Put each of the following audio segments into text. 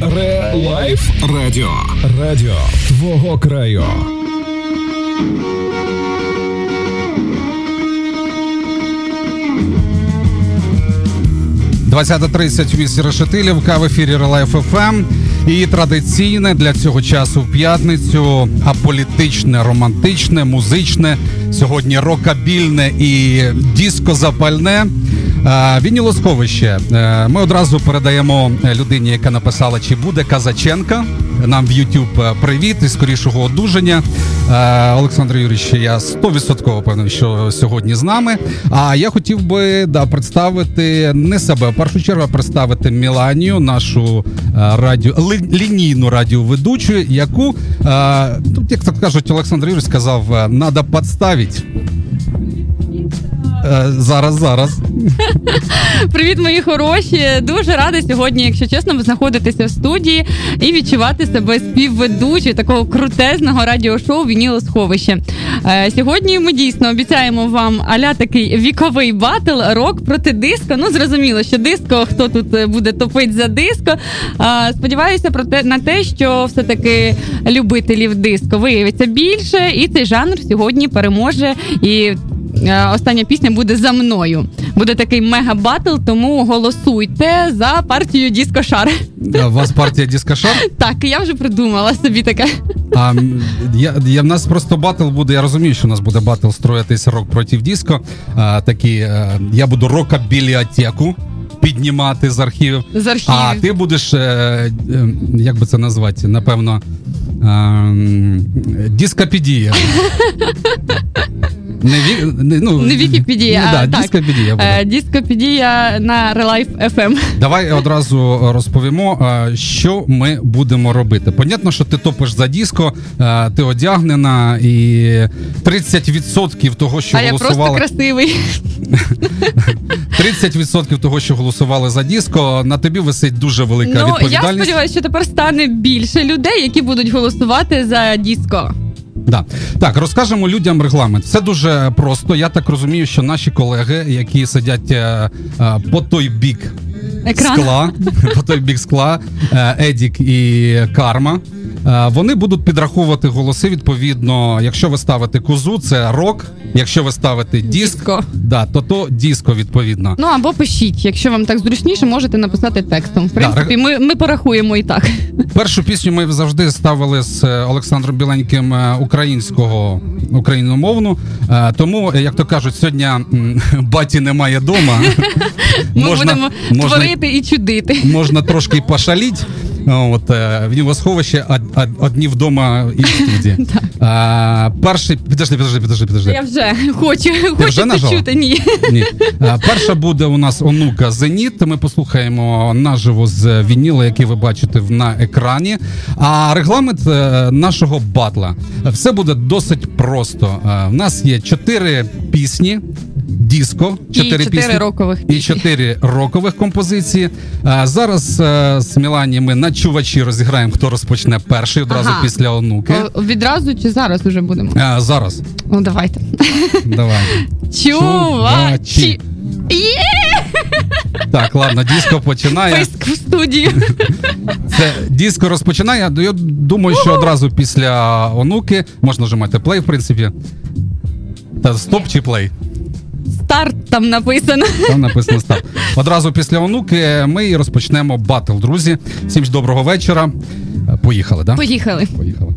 Ре Лайф Радіо. Радіо твого краю. 20.30 в місті Решетилівка в ефірі Релайф ФМ. І традиційне для цього часу в п'ятницю аполітичне, романтичне, музичне, сьогодні рокабільне і диско-запальне. Вінілосховище. Е, ми одразу передаємо людині, яка написала, чи буде Казаченка. Нам в YouTube е, привіт і скорішого одужання. Е, Олександр Юрійович, я 100% певний, що сьогодні з нами. А я хотів би да представити не себе, в першу чергу представити Міланію, нашу радіо лінійну радіоведучу, яку як так кажуть, Олександр Юрійович сказав, треба підставити. Е, зараз, зараз. Привіт, мої хороші. Дуже рада сьогодні, якщо чесно, знаходитися в студії і відчувати себе співведучою такого крутезного радіошоу Вініло сховище. Е, сьогодні ми дійсно обіцяємо вам аля такий віковий батл рок проти диско. Ну зрозуміло, що диско хто тут е, буде топити за диско. Сподіваюся про те на те, що все таки любителів диско виявиться більше, і цей жанр сьогодні переможе і. Е, остання пісня буде за мною. Буде такий мега-батл, тому голосуйте за партію Діскошар. У вас партія Діскошар? Так, я вже придумала собі таке. А я, я в нас просто батл буде. Я розумію, що у нас буде батл строїтися рок проти диско. А, такі, а, е, я буду рок-бібліотеку піднімати з архівів. З архівів. А ти будеш, е, е, як би це назвати, напевно, е, дископедія. Не ві... не, ну, не Вікіпедія, ну, а да, так. Дископедія буде. Дископедія на Relife FM. Давай одразу розповімо, що ми будемо робити. Понятно, що ти топиш за диско, ти одягнена, і 30% того, що а голосували... я просто красивий. 30% того, що голосували за диско, на тобі висить дуже велика ну, відповідальність. Я сподіваюся, що тепер стане більше людей, які будуть голосувати за диско. Да. Так, розкажемо людям регламент. Це дуже просто. Я так розумію, що наші колеги, які сидять е, е, по той бік Екран. скла, по той бік скла, е, Едік і Карма. Е, вони будуть підраховувати голоси відповідно. Якщо ви ставите козу, це рок. Якщо ви ставите диск, да, то то диско відповідно. Ну або пишіть. Якщо вам так зручніше, можете написати текстом. В принципі, да, ми ми порахуємо і так. Першу пісню ми завжди ставили з е, Олександром Біленьким е, українського україномовну. Тому, як то кажуть, сьогодні баті немає вдома. Ми можна, будемо можна, творити і чудити. Можна трошки пошаліть. От в нього сховище одні вдома і в студії. А, Перший підожди, підожди, підожди, підожди. Я вже хочу хочу почути. Ні. Ні. А, Перша буде у нас онука Зеніт. Ми послухаємо наживо з Вініла, який ви бачите на екрані. А регламент е, нашого батла все буде досить просто. У нас є чотири пісні диско, чотири пісні рокових і чотири рокових композиції. А зараз а, з Мілані ми на чувачі розіграємо, хто розпочне перший одразу ага. після онуки. О, відразу чи зараз уже будемо? А, Зараз. Ну давайте. Давай. Чувачі. Так, ладно, диско починає. Писк в студію. Це диско розпочинає. Я думаю, що одразу після онуки можна нажимати play, в принципі. Та стоп чи play? Старт там написано. Там написано старт. Одразу після онуки ми розпочнемо батл, друзі. Всім ж доброго вечора. Поїхали, да? Поїхали. Поїхали.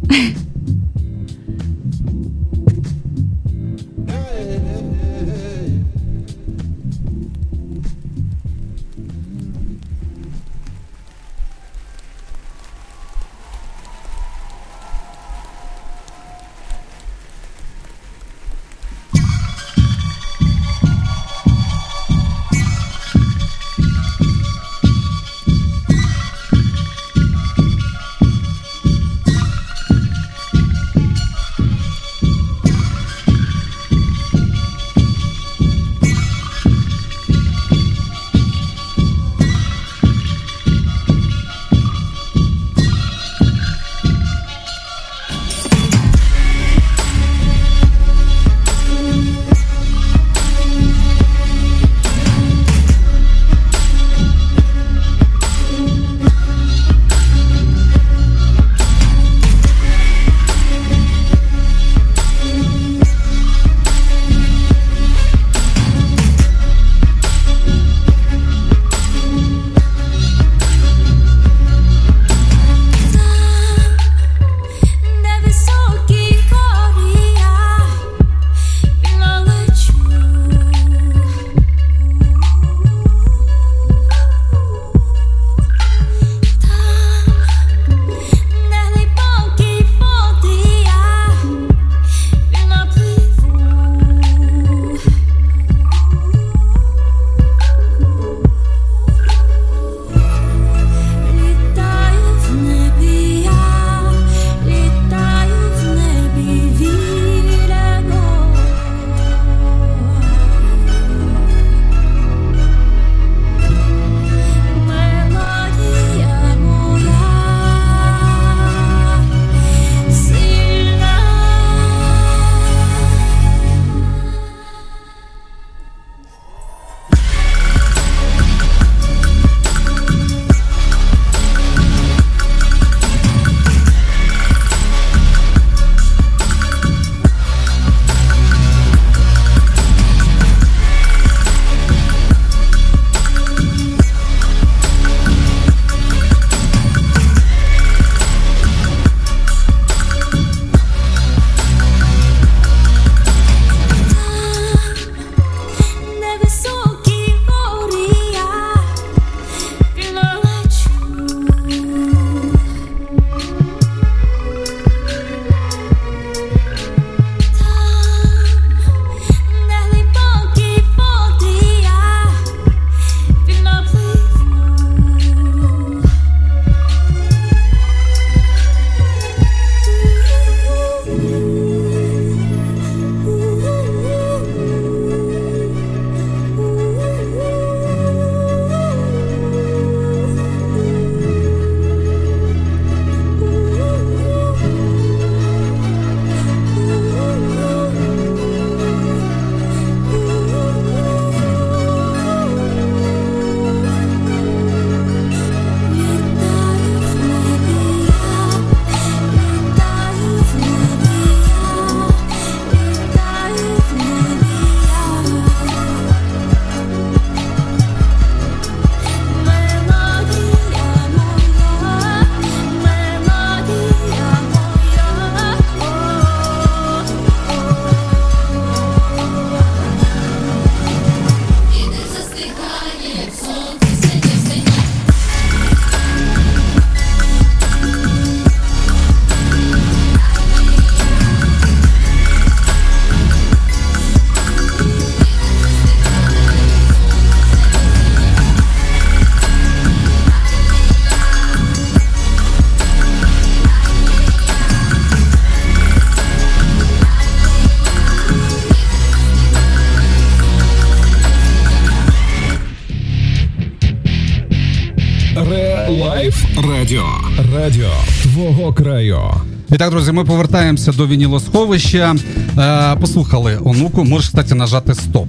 І так, друзі, ми повертаємося до вінілосховища. Е, послухали онуку. Можеш, кстати, нажати стоп.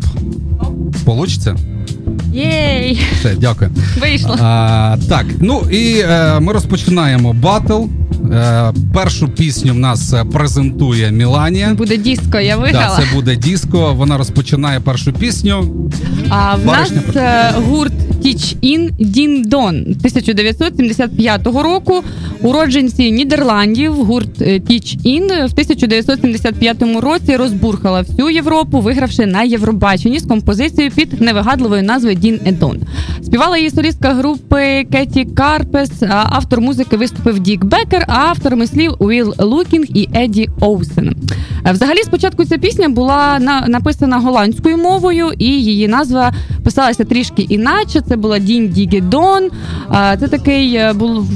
Получиться? Єй! Все, дякую. Вийшло. А, так, ну і е, ми розпочинаємо батл. Е, першу пісню в нас презентує Міланія. Буде диско, я виграла. це буде диско. Вона розпочинає першу пісню. А в нас Баришня е, гурт Teach In Ding-A-Dong 1975 року. Уродженці Нідерландів. Гурт е, Teach In в 1975 році розбурхала всю Європу, вигравши на Євробаченні з композицією під невигадливою назвою Ding-A-Dong. Співала її солістка групи Гетті Касперс. Автор музики виступив Дік Баккер, а авторами слів Уіл Лукінг і Еді Оусен. Е, Взагалі, спочатку ця пісня була на, написана голландською мовою, і її назва писалася трішки іначе. Це була Ding Dinge Dong. Е, Це такий е, був.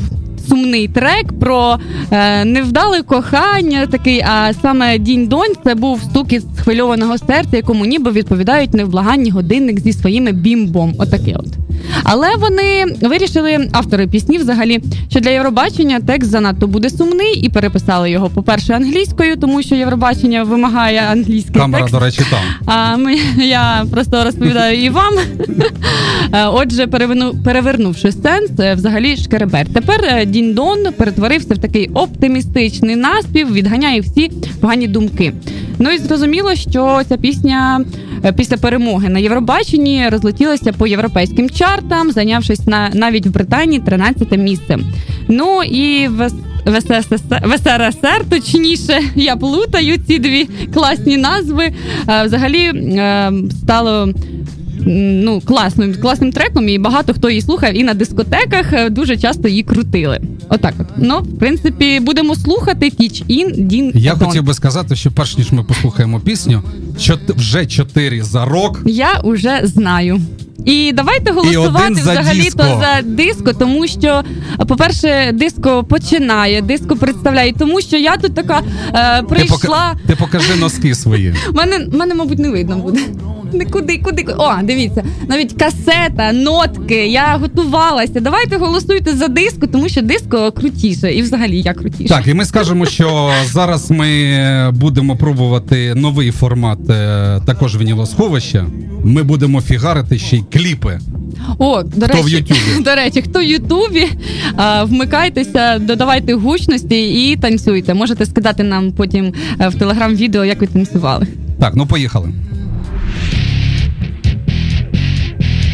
Сумний трек про е, невдале кохання, такий, а саме дінь донь це був стук із схвильованого серця, якому ніби відповідають невблаганні годинник зі своїми бімбом. Отаке от. Але вони вирішили, автори пісні взагалі, що для Євробачення текст занадто буде сумний і переписали його, по-перше, англійською, тому що Євробачення вимагає англійський Камера, текст. до речі, там. А ми, я просто розповідаю і вам. Е, Отже, переверну, перевернувши сенс, е, взагалі шкеребер. Тепер е, Діндон перетворився в такий оптимістичний наспів, відганяє всі погані думки. Ну і зрозуміло, що ця пісня е, після перемоги на Євробаченні розлетілася по європейським чартам, зайнявшись на навіть в Британії 13 місце. Ну і в в СРСР, точніше, я плутаю ці дві класні назви. Е, Взагалі е, стало ну, класним, класним треком, і багато хто її слухав, і на дискотеках е, дуже часто її крутили. Отак от. Ну, в принципі, будемо слухати Teach In Din Я Don. хотів би сказати, що перш ніж ми послухаємо пісню, чот- вже чотири за рок. Я уже знаю. І давайте голосувати за взагалі диско. то за диско, тому що, по-перше, диско починає, диско представляє, тому що я тут така е, Ти, прийшла. пока... Ти покажи носки свої. Мене, мене, мабуть, не видно буде. Не куди, куди. О, дивіться, навіть касета, нотки. Я готувалася. Давайте голосуйте за диско, тому що диско крутіше. І взагалі я крутіше. Так, і ми скажемо, що зараз ми будемо пробувати новий формат е, також вінілосховища. Ми будемо фігарити ще й кліпи. О, до Хто речі, в до речі, хто в Ютубі, а, вмикайтеся, додавайте гучності і танцюйте. Можете скидати нам потім е, в телеграм відео, як ви танцювали. Так, ну поїхали.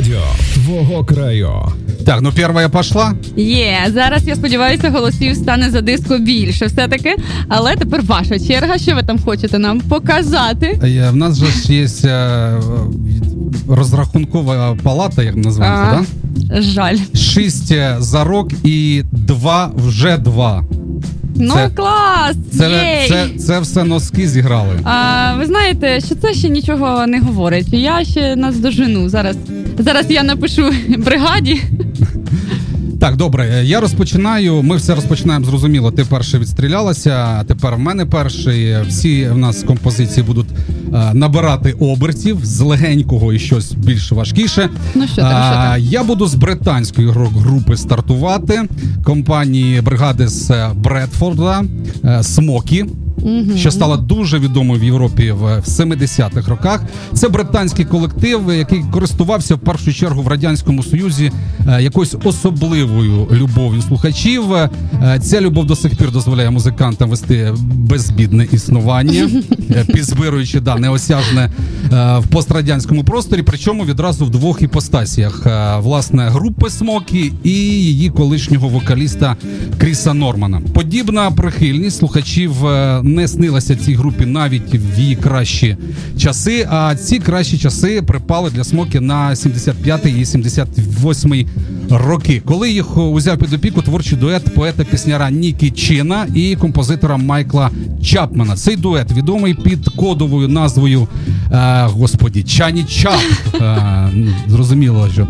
Радіо твого краю. Так, ну перша пошла. Є, зараз я сподіваюся, голосів стане за диско більше все-таки. Але тепер ваша черга. Що ви там хочете нам показати? Е, В нас же ж є е, розрахункова палата, як називається, А, да? Жаль. Шість е, за рок і два вже два. Ну Це- клас! Це, Єй! це, це все носки зіграли. А, ви знаєте, що це ще нічого не говорить. Я ще наздожену. Зараз, зараз я напишу бригаді. Так, добре, я розпочинаю. Ми все розпочинаємо зрозуміло. Ти перший відстрілялася, а тепер в мене перший. Всі в нас композиції будуть е, набирати обертів з легенького і щось більш важкіше. Ну, що там, що там? Я буду з британської рок-групи стартувати компанії бригади з е, Бредфорда е, Смокі. Що стала дуже відомою в Європі в 70-х роках. Це британський колектив, який користувався в першу чергу в радянському союзі е, якоюсь особливою любов'ю слухачів. Е, Ця любов до сих пір дозволяє музикантам вести безбідне існування, е, підзбируючи да, неосяжне в пострадянському просторі. Причому відразу в двох іпостасіях: власне групи Смокі і її колишнього вокаліста Кріса Нормана. Подібна прихильність слухачів не снилася цій групі навіть в її кращі часи. А ці кращі часи припали для смоки на 75-й і 78-й роки, коли їх узяв під опіку творчий дует поета-пісняра Нікі Чіна і композитора Майкла Чапмана. Цей дует відомий під кодовою назвою е, Господі Чані Чап. Зрозуміло, що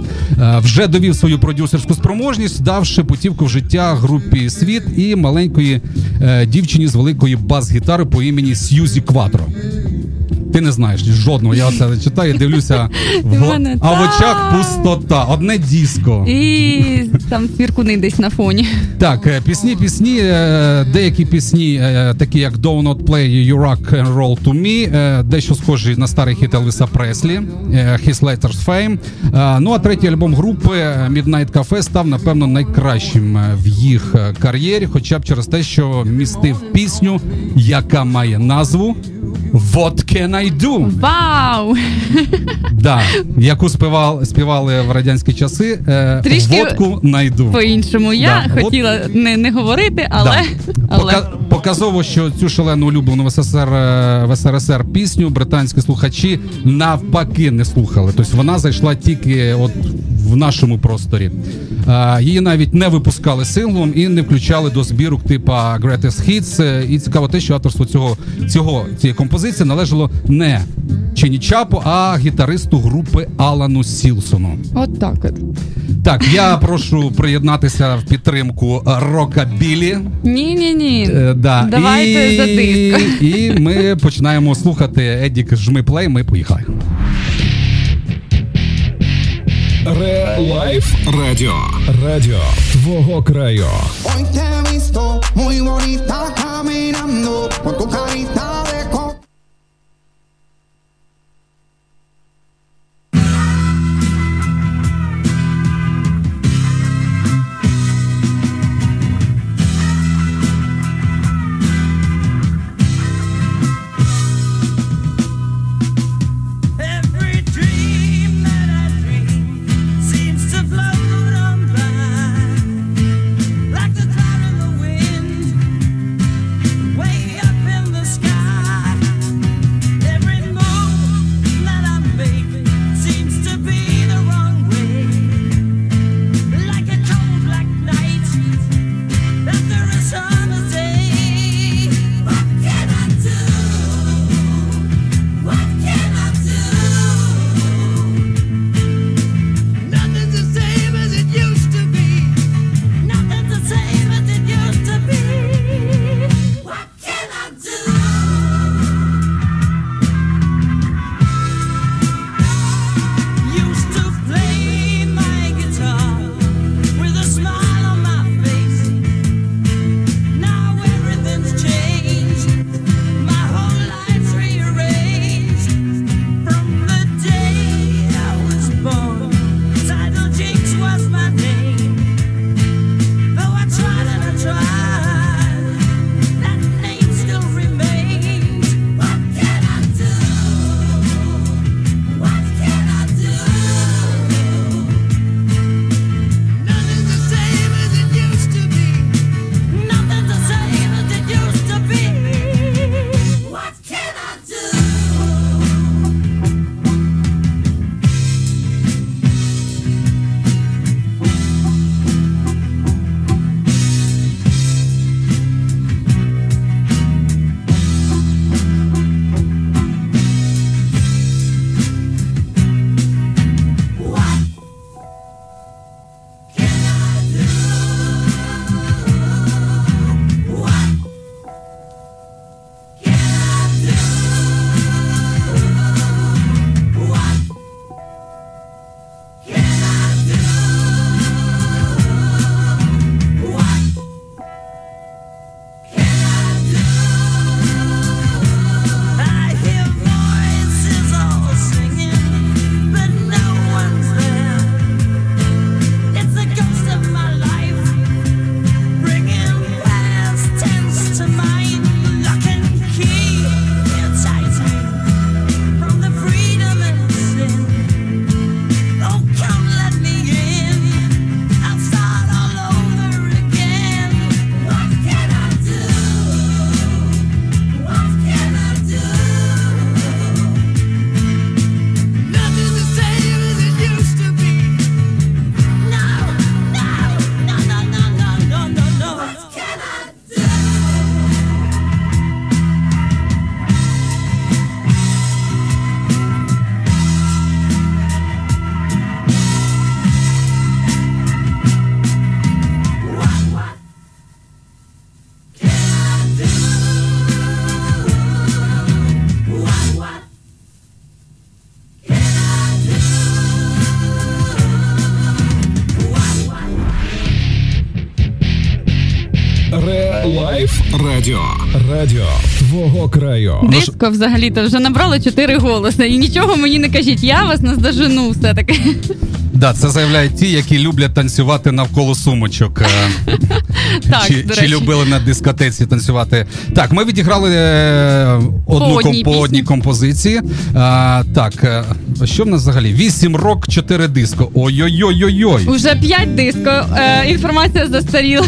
вже довів свою продюсерську спроможність, давши путівку в життя групі Світ і маленької е, дівчині з великої бас-гітари по імені Сьюзі Кватро. Ти не знаєш жодного. Я оце читаю, дивлюся в мене а в очах пустота, одне діско. І там цвіркуни десь на фоні. Так, е, пісні, пісні, е, деякі пісні, е, такі як Do Not Play You Rock and Roll To Me, дещо схожі на старий хіт Елвіса Преслі, His Letters Fame. Ну а третій альбом групи Midnight Cafe став, напевно, найкращим в їх кар'єрі, хоча б через те, що містив пісню, яка має назву What Can I Do? Вау! Да, яку співали, співали в радянські часи. Е, Трішки Водку найду. По-іншому я Да, от- хотіла не, не говорити, але, Да. але... Пока- показово, що цю шалену улюблену в СССР е, в СРСР пісню британські слухачі навпаки не слухали. Тобто вона зайшла тільки от в нашому просторі. Е, Її навіть не випускали синглом і не включали до збірок типа Greatest Hits. Е, І цікаво те, що авторство цього, цього цієї композиції належало не Чинічапу, а гітаристу групи Алану Сілсону. От так от. Так, я прошу приєднатися в підтримку рокабілі. Ні-ні-ні. Е, да. Давайте і, за диск. І ми починаємо слухати Едік жми play. Ми поїхали. Лайф Радіо. Радіо твого краю. Hoy te he visto muy bonita caminando con tu carita Релайф Радіо. Радіо твого краю. Диско взагалі-то вже набрало чотири голоси. І нічого мені не кажіть, я вас наздожену все-таки. Да, це заявляють ті, які люблять танцювати навколо сумочок. е, Так, чи, до чи любили на дискотеці танцювати. Так, ми відіграли е, одну одній ком- по одній композиції. А, так, е, що в нас взагалі? 8 рок, 4 диско. Ой-ой-ой-ой-ой. Уже п'ять диско. Е, інформація застаріла.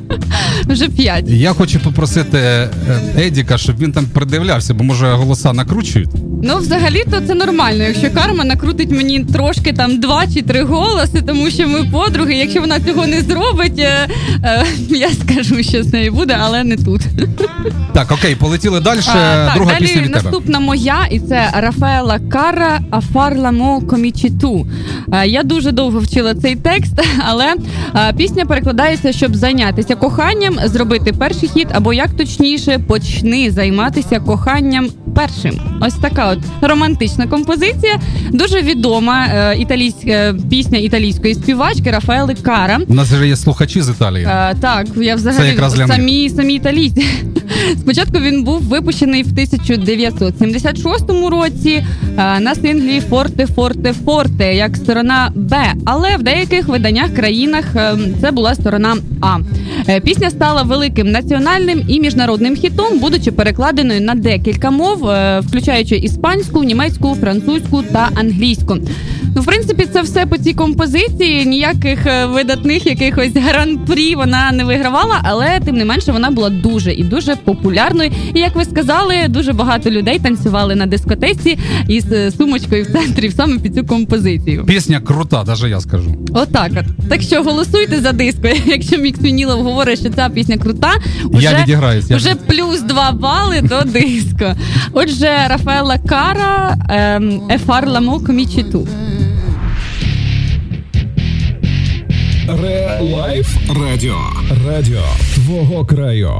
Вже п'ять. Я хочу попросити Едіка, щоб він там придивлявся, бо може голоса накручують. Ну, взагалі-то це нормально. Якщо карма накрутить мені трошки там два чи три голоси, тому що ми подруги. Якщо вона цього не зробить, е, е, я скажу, що з нею буде, але не тут. Так, окей, полетіли далі. А, так, Друга далі пісня від тебе. наступна моя, і це Рафаела Карра Афарламо Комічіту. Я дуже довго вчила цей текст, але е, пісня перекладається, щоб зайнятися коханням, зробити перший хід, або як точніше, почни займатися коханням першим. Ось така от романтична композиція. Дуже відома е, італійська пісня італійської співачки Рафаели Кара. У нас вже є слухачі з Італії. Е, так, я взагалі самі, самі італійці. Спочатку він був випущений в 1976 році е, на синглі Форте Форте Форте як сторона Б. Але в деяких виданнях країнах е, це була сторона А. Е, Пісня стала великим національним і міжнародним хітом, будучи перекладеною на декілька мов, е, включаючи іспанську, німецьку, французьку та англійську. Ну, в принципі, це все по цій композиції. Ніяких е, видатних якихось гран-прі вона не вигравала, але тим не менше вона була дуже і дуже популярною. І як ви сказали, дуже багато людей танцювали на дискотеці із е, сумочкою в центрі саме під цю композицію. Пісня крута, навіть я скажу. Отак от. Так що голосуйте за диско. Якщо Мікс Вінілов говорить, що ця пісня крута, Я відіграюсь, я вже плюс два бали до диско. Отже, Рафаела Кара ем, A far l'amore comincia tu. Релайф Радіо. Радіо твого краю.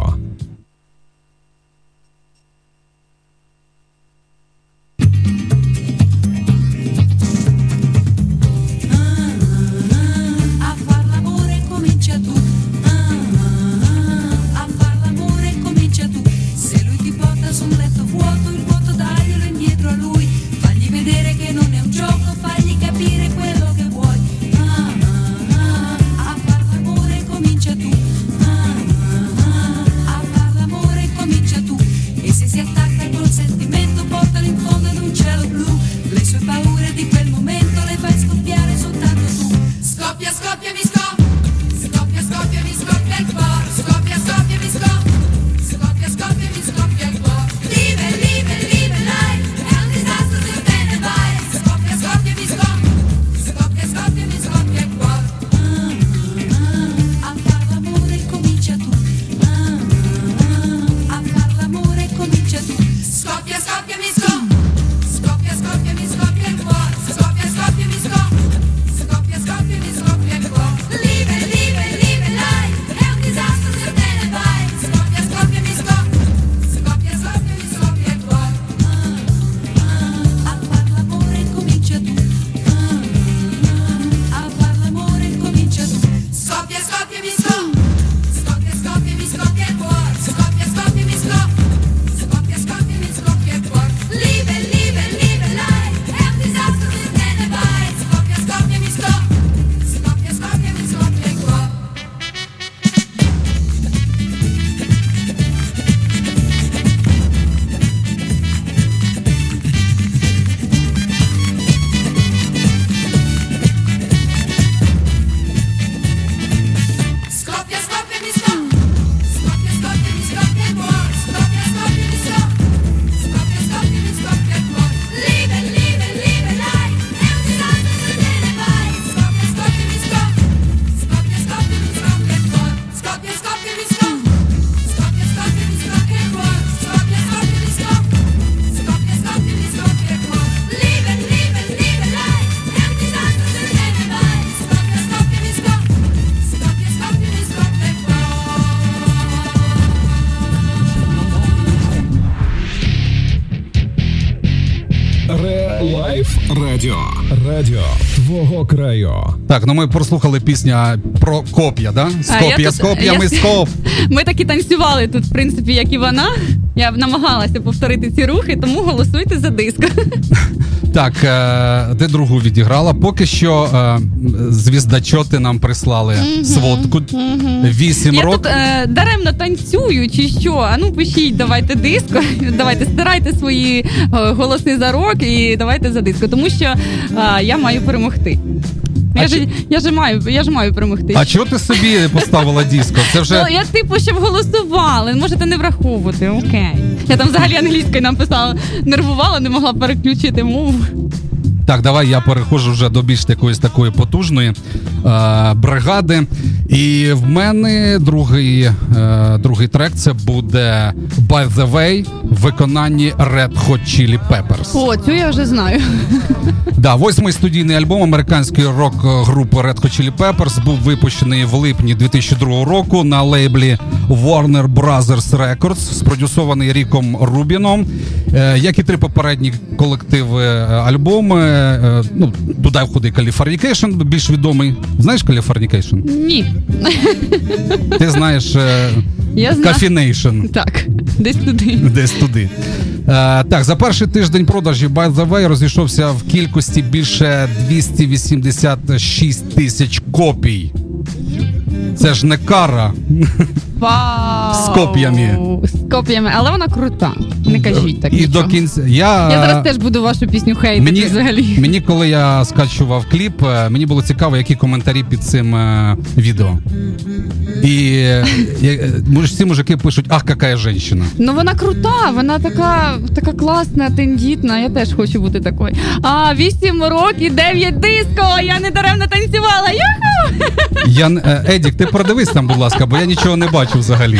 Радіо твого краю. Так, ну ми прослухали пісня про коп'я, да? А, я Скоп'я, тут- з коп'ями, скоп. Ми так і танцювали тут, в принципі, як і вона. Я намагалася повторити ці рухи, тому голосуйте за диско. Так, е, ти другу відіграла. Поки що е, звіздачоти нам прислали сводку. Вісім Я років. е, даремно танцюю чи що? А ну пишіть, давайте диско. Давайте стирайте свої е, голоси за рок і давайте за диско, тому що е, я маю перемогти. А Я чи- ж, я, ж маю, я ж маю перемогти. А чого ти собі поставила диско? Це вже Ну, я типу, щоб голосували. Можете не враховувати, окей. Я там взагалі англійською написала, нервувала, не могла переключити мову. Так, давай я переходжу вже до більш якоїсь такої потужної бригади. І в мене другий, е, другий трек це буде By the Way в виконанні Red Hot Chili Peppers. О, цю я вже знаю. Да, восьмий студійний альбом американської рок-групи Red Hot Chili Peppers був випущений в липні 2002 року на лейблі Warner Brothers Records, спродюсований Ріком Рубіном. Е, як і три попередні колективи е, альбоми, е, ну туди входить Californication, більш відомий. Знаєш Californication? Ні. Ти знаєш Кафінейшн. Я Так, десь туди. Десь туди. Е, так, за перший тиждень продажів By The Way розійшовся в кількості більше 286 тисяч копій. Це ж не кара. Вау! З коп'ями. З коп'ями, але вона крута. Не кажіть так. І нічого. до кінця. Я, Я зараз теж буду вашу пісню хейтити мені, взагалі. мені, коли я скачував кліп, е, мені було цікаво, які коментарі під цим е, відео. І е, е, всі мужики пишуть: ах, яка жінка. Ну вона крута, вона така, така класна, тендітна. Я теж хочу бути такою. А 8 років, 9 диско. Я не даремно танцювала. Юху! Я е, Едік, ти продивись там, будь ласка, бо я нічого не бачу взагалі.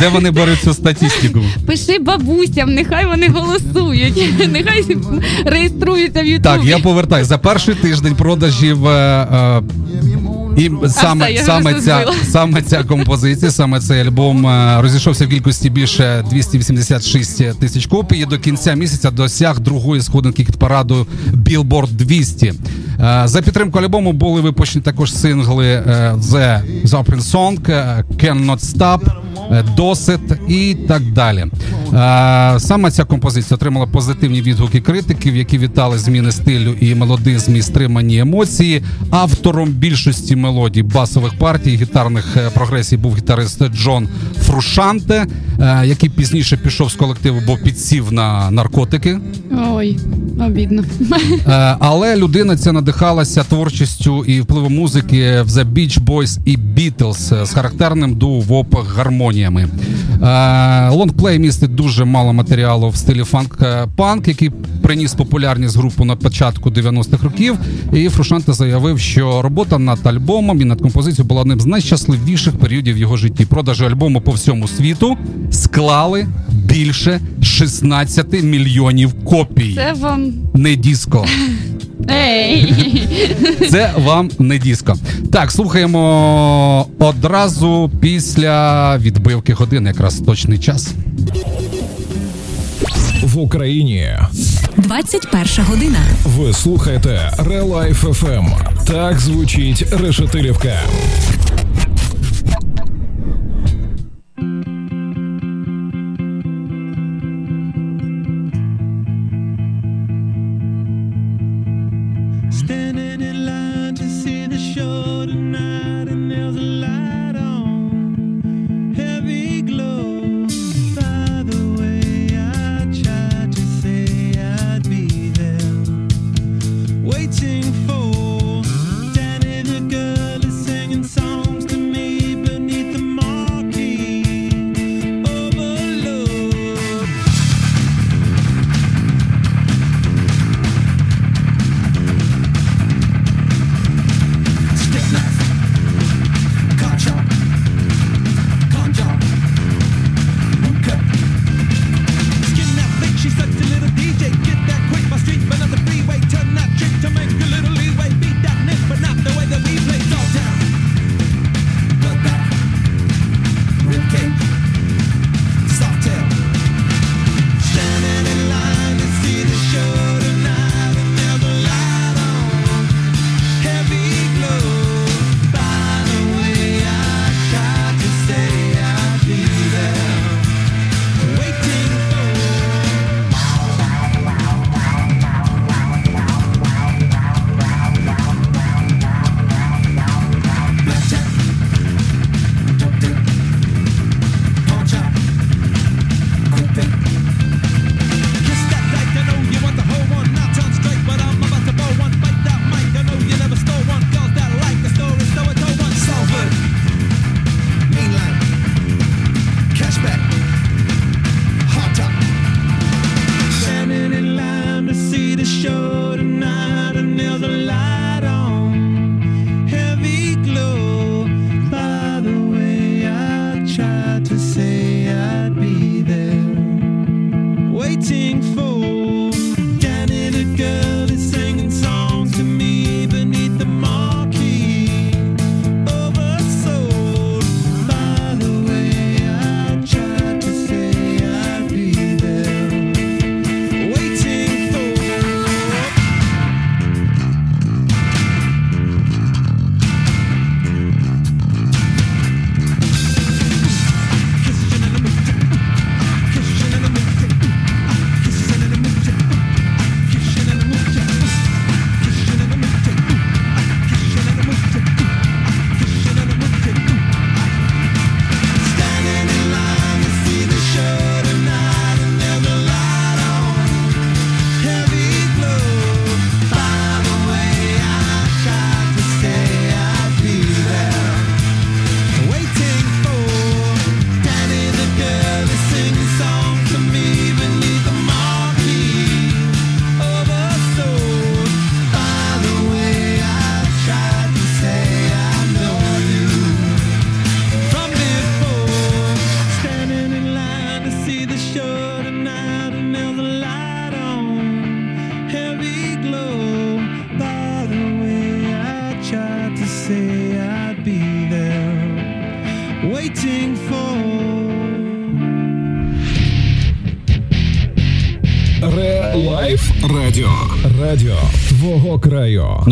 Де вони беруть цю статистику? Пиши бабусям, нехай вони голосують, нехай реєструються в Ютубі. Так, я повертаю за перший тиждень продажів. Е, е, і саме, все, саме, ця, саме ця композиція, саме цей альбом е, розійшовся в кількості більше 286 тисяч копій. І до кінця місяця досяг другої сходинки параду Billboard 200. Е, За підтримку альбому були випущені також сингли е, The Zopping Song, е, Cannot Stop, е, Досит і так далі. Саме ця композиція отримала позитивні відгуки критиків, які вітали зміни стилю і мелодизм і стримані емоції. Автором більшості мелодій басових партій, гітарних прогресій був гітарист Джон Фрушанте, який пізніше пішов з колективу, бо підсів на наркотики. Ой, обідно. Але людина ця надихалася творчістю і впливом музики в The Beach Boys і Beatles з характерним doo-wop гармоніями. Е, Лонгплей містить дуже мало матеріалу в стилі фанк-панк, який приніс популярність групу на початку 90-х років. І Фрушанте заявив, що робота над альбомом і над композицією була одним з найщасливіших періодів його житті. Продажі альбому по всьому світу склали більше 16 мільйонів копій. Це вам. Не диско. Ей! Це вам не диско. Так, слухаємо одразу після відбивки годин, якраз точний час. В Україні 21 година. ви слухаєте Релайф FM. Так звучить Решетилівка.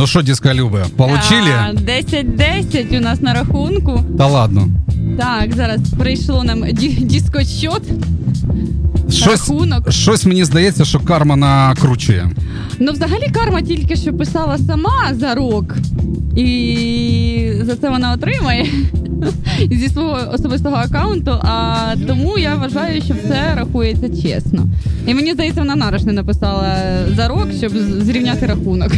Ну що, діска Люби, получили? А, 10-10 у нас на рахунку. Та ладно. Так, зараз прийшло нам ді- дискосчет. Щось, Рахунок. щось мені здається, що карма накручує. Ну, взагалі, карма тільки що писала сама за рок. І за це вона отримає зі свого особистого аккаунту. А тому я вважаю, що все рахується чесно. І мені здається, вона нарочно написала за рок, щоб зрівняти рахунок.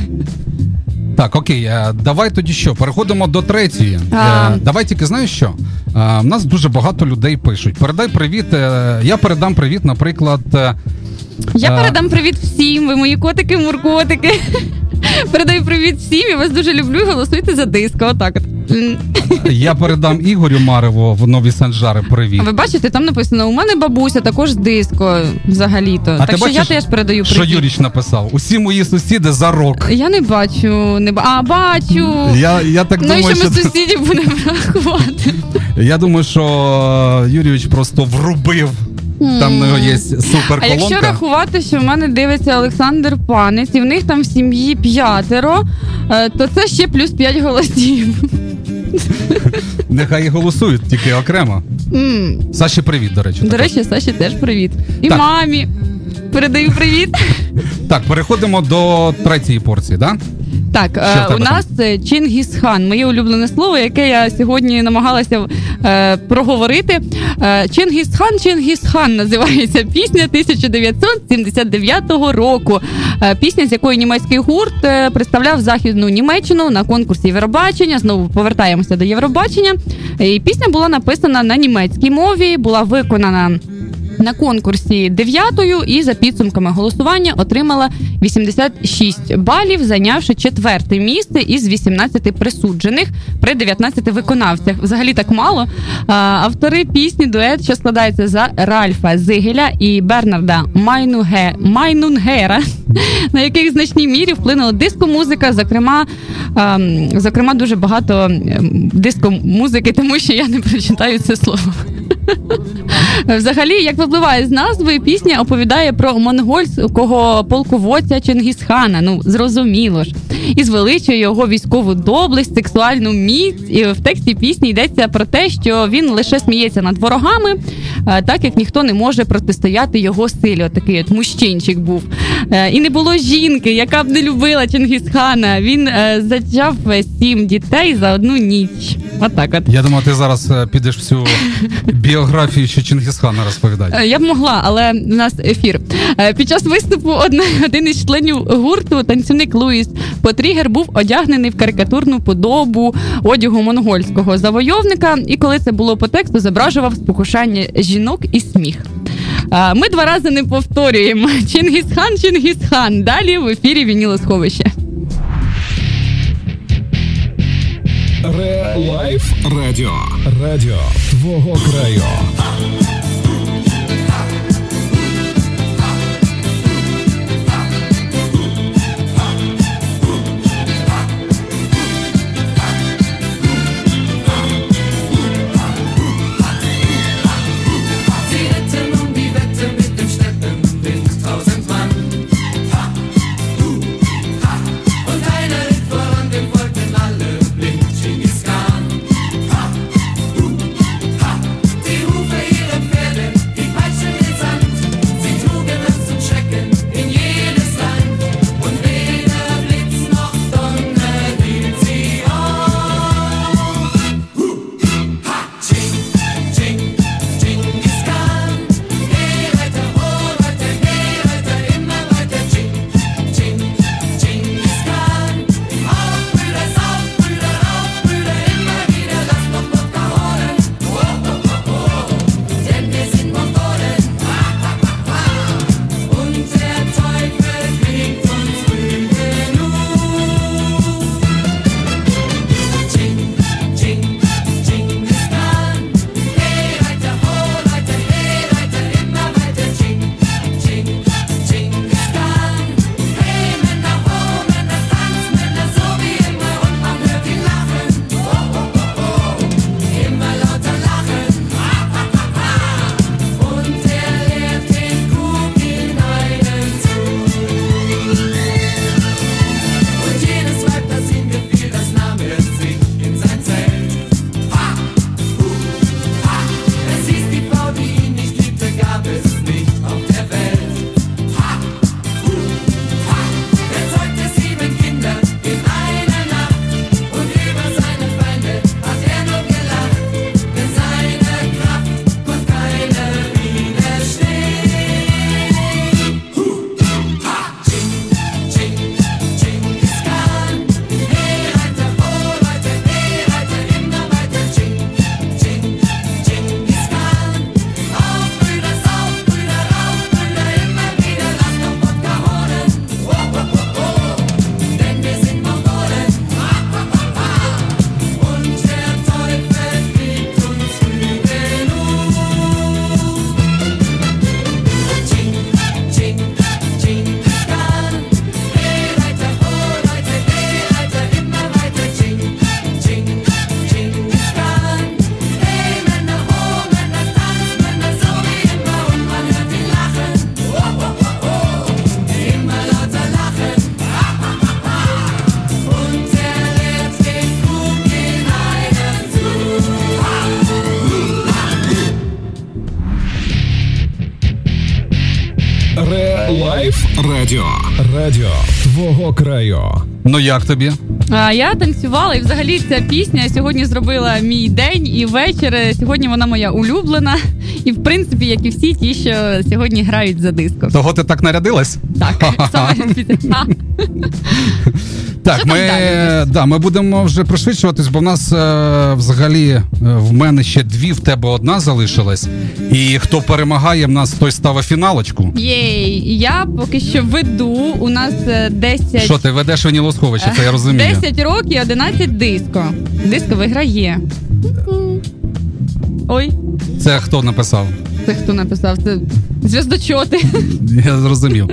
Так, окей, е, давай тоді що? Переходимо до третьої. А. Е, Давай тільки знаєш що? У нас дуже багато людей пишуть. Передай привіт. е, Я передам привіт, наприклад. е, Я передам привіт всім. Ви мої котики, муркотики. Передаю привіт всім. Я вас дуже люблю. і Голосуйте за диско. Отак от. Я передам Ігорю Мареву в нові Санжари. Привіт. А ви бачите, там написано: у мене бабуся також диско взагалі-то. А так ти що я бачиш, теж передаю Що привіт. Юріч написав? Усі мої сусіди за рок. Я не бачу, не ба... А, бачу. Я, я так ну і думаю, що ми сусідів будемо рахувати. я думаю, що Юрійович просто врубив. Там в нього є супер А якщо рахувати, що в мене дивиться Олександр Панець, і в них там в сім'ї п'ятеро, е, то це ще плюс п'ять голосів. Нехай і голосують, тільки окремо. Саші, привіт, до речі. До речі, Саші теж привіт. І Так. мамі. Передаю привіт. Так, переходимо до третьої порції, да? Так, е, у нас е, Чингісхан, моє улюблене слово, яке я сьогодні намагалася е, проговорити. Е, Чингісхан, Чингісхан називається пісня 1979 року. Е, пісня, з якої німецький гурт е, представляв західну Німеччину на конкурсі Євробачення. Знову повертаємося до Євробачення. І пісня була написана на німецькій мові, була виконана. На конкурсі дев'ятою і за підсумками голосування отримала 86 балів, зайнявши четверте місце із 18 присуджених при 19 виконавцях. Взагалі так мало. Автори пісні дует, що складається за Ральфа Зигеля і Бернарда Майнуге Майнунгера, на яких в значній мірі вплинула диско-музика, зокрема, ем, зокрема, дуже багато ем, диско-музики, тому що я не прочитаю це слово. Взагалі, як випливає з назви, пісня оповідає про монгольського полководця Чингісхана. Ну зрозуміло ж, і звеличує його військову доблесть, сексуальну міць. І в тексті пісні йдеться про те, що він лише сміється над ворогами, е, так як ніхто не може протистояти його силі. Отакий от мужчинчик був. Е, І не було жінки, яка б не любила Чингісхана. Він е, зачав сім дітей за одну ніч. Отак от. Я думаю, ти зараз підеш всю біографію ще Чингісхана розповідати. Е, Я б могла, але в нас ефір. Е, Під час виступу одна, один із членів гурту, танцівник Луїс Потрігер, був одягнений в карикатурну подобу одягу монгольського завойовника, і коли це було по тексту, зображував спокушання жінок і сміх. Е, Ми два рази не повторюємо. Чингісхан, Чингісхан. Далі в ефірі Вінілосховище. Релайф Радіо. Радіо твого краю. Радіо. Радіо твого краю. Ну як тобі? А я танцювала, і взагалі ця пісня сьогодні зробила мій день і вечір. Сьогодні вона моя улюблена. І в принципі, як і всі ті, що сьогодні грають за диско. Того ти так нарядилась? Так, саме. Так, Що ми, далі? да, ми будемо вже пришвидшуватись, бо в нас е, взагалі е, в мене ще дві, в тебе одна залишилась. І хто перемагає, в нас той ставить фіналочку. Єй, я поки що веду. У нас е, 10, Що ти ведеш винілосховище, це я розумію. 10 років, 11 диско. Диско виграє. Ой, Це хто написав? Це хто написав? Це зв'яздочоти. Я зрозумів.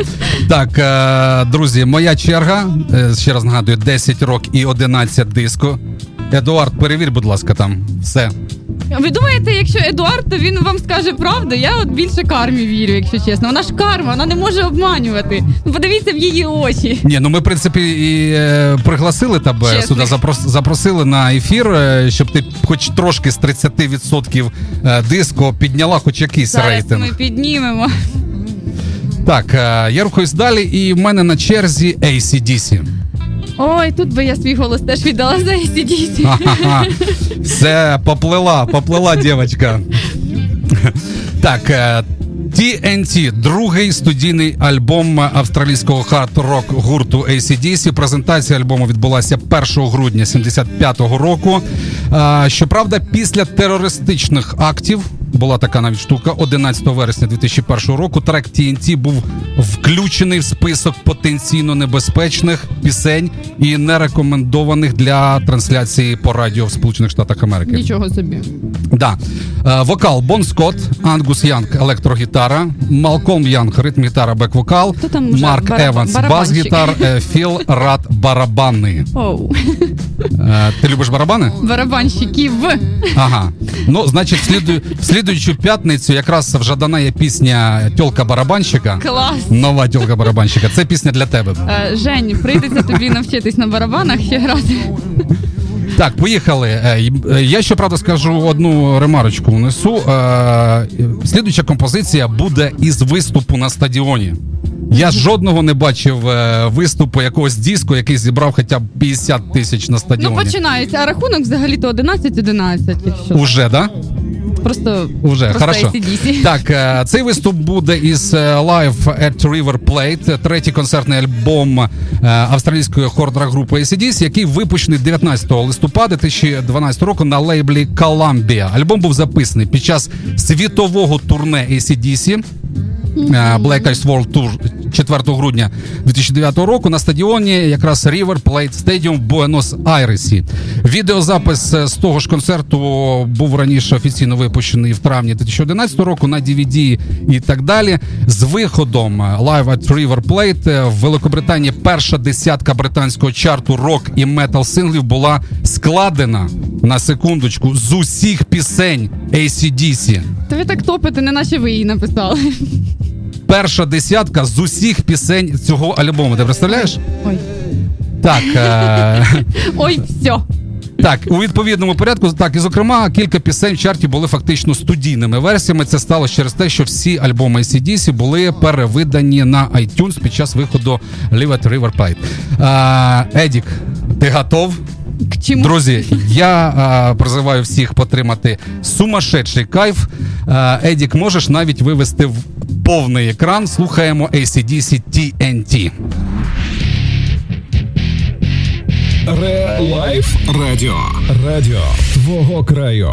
Так, е, друзі, моя черга. Е, ще раз нагадую, 10 років і 11 диско. Едуард, перевір, будь ласка, там все. Ви думаєте, якщо Едуард, то він вам скаже правду? Я от більше кармі вірю, якщо чесно. Вона ж карма, вона не може обманювати. Ну подивіться в її очі. Ні, ну ми, в принципі, і е, пригласили тебе Чесних. сюди, запрос, запросили на ефір, е, щоб ти хоч трошки з 30% е, диско підняла хоч якийсь Зараз рейтинг. ми піднімемо. Так, е, я рухаюсь далі, і в мене на черзі ACDC. Ой, тут би я свій голос теж віддала за. Ха-ха-ха. Все, поплила, поплила дівчинка. Так, е, TNT, другий студійний альбом австралійського хард-рок гурту ACDC. Презентація альбому відбулася 1 грудня 75-го року. Е, Щоправда, після терористичних актів була така навіть штука. 11 вересня 2001 року трек TNT був включений в список потенційно небезпечних пісень і не рекомендованих для трансляції по радіо в Сполучених Штатах Америки. Нічого собі. Да. Е, вокал Бон Скотт, Ангус Янг електрогітара, Малком Янг ритм-гітара, бек-вокал, Хто там вже Марк бараб- Еванс бас-гітар, е, Філ Радд барабани. Оу. Е, ти любиш барабани? Барабанщиків. Ага. Ну, значить, в сліду... в слідуючу п'ятницю якраз в Жадана є пісня Тьолка барабанщика. Клас. Нова тьолка барабанщика. Це пісня для тебе. Е, Жень, прийдеться тобі навчитись на барабанах ще грати. Так, поїхали. Е, е, Я щоправда скажу одну ремарочку внесу. Е, Слідуюча композиція буде із виступу на стадіоні. Я жодного не бачив е, виступу якогось диско, який зібрав хоча б 50 тисяч на стадіоні. Ну починається, а рахунок взагалі-то 11-11, якщо. Уже, да? Просто, Уже, просто хорошо. AC/DC. Так, е, цей виступ буде із е, Live at River Plate, третій концертний альбом е, австралійської хорд-рок групи ACDC, який випущений 19 листопада 2012 року на лейблі Columbia. Альбом був записаний під час світового турне ACDC. Black Ice World Tour 4 грудня 2009 року на стадіоні якраз River Plate Stadium в Буенос-Айресі. Відеозапис з того ж концерту був раніше офіційно випущений в травні 2011 року на DVD і так далі. З виходом Live at River Plate в Великобританії перша десятка британського чарту рок і метал синглів була складена на секундочку з усіх пісень ACDC. То ви так топите, не наче ви її написали. Перша десятка з усіх пісень цього альбому. Ти представляєш? Ой. Так, е, Ой, все. так, у відповідному порядку. Так, і зокрема, кілька пісень в чарті були фактично студійними версіями. Це сталося через те, що всі альбоми ACDC були перевидані на iTunes під час виходу Live at River Plate. Е, Едік, ти готов? К чому? Друзі, я а, призиваю всіх потримати сумасшедший кайф. А, Едік, можеш навіть вивести в повний екран. Слухаємо ACDC TNT. Релайф Радіо. Радіо твого краю.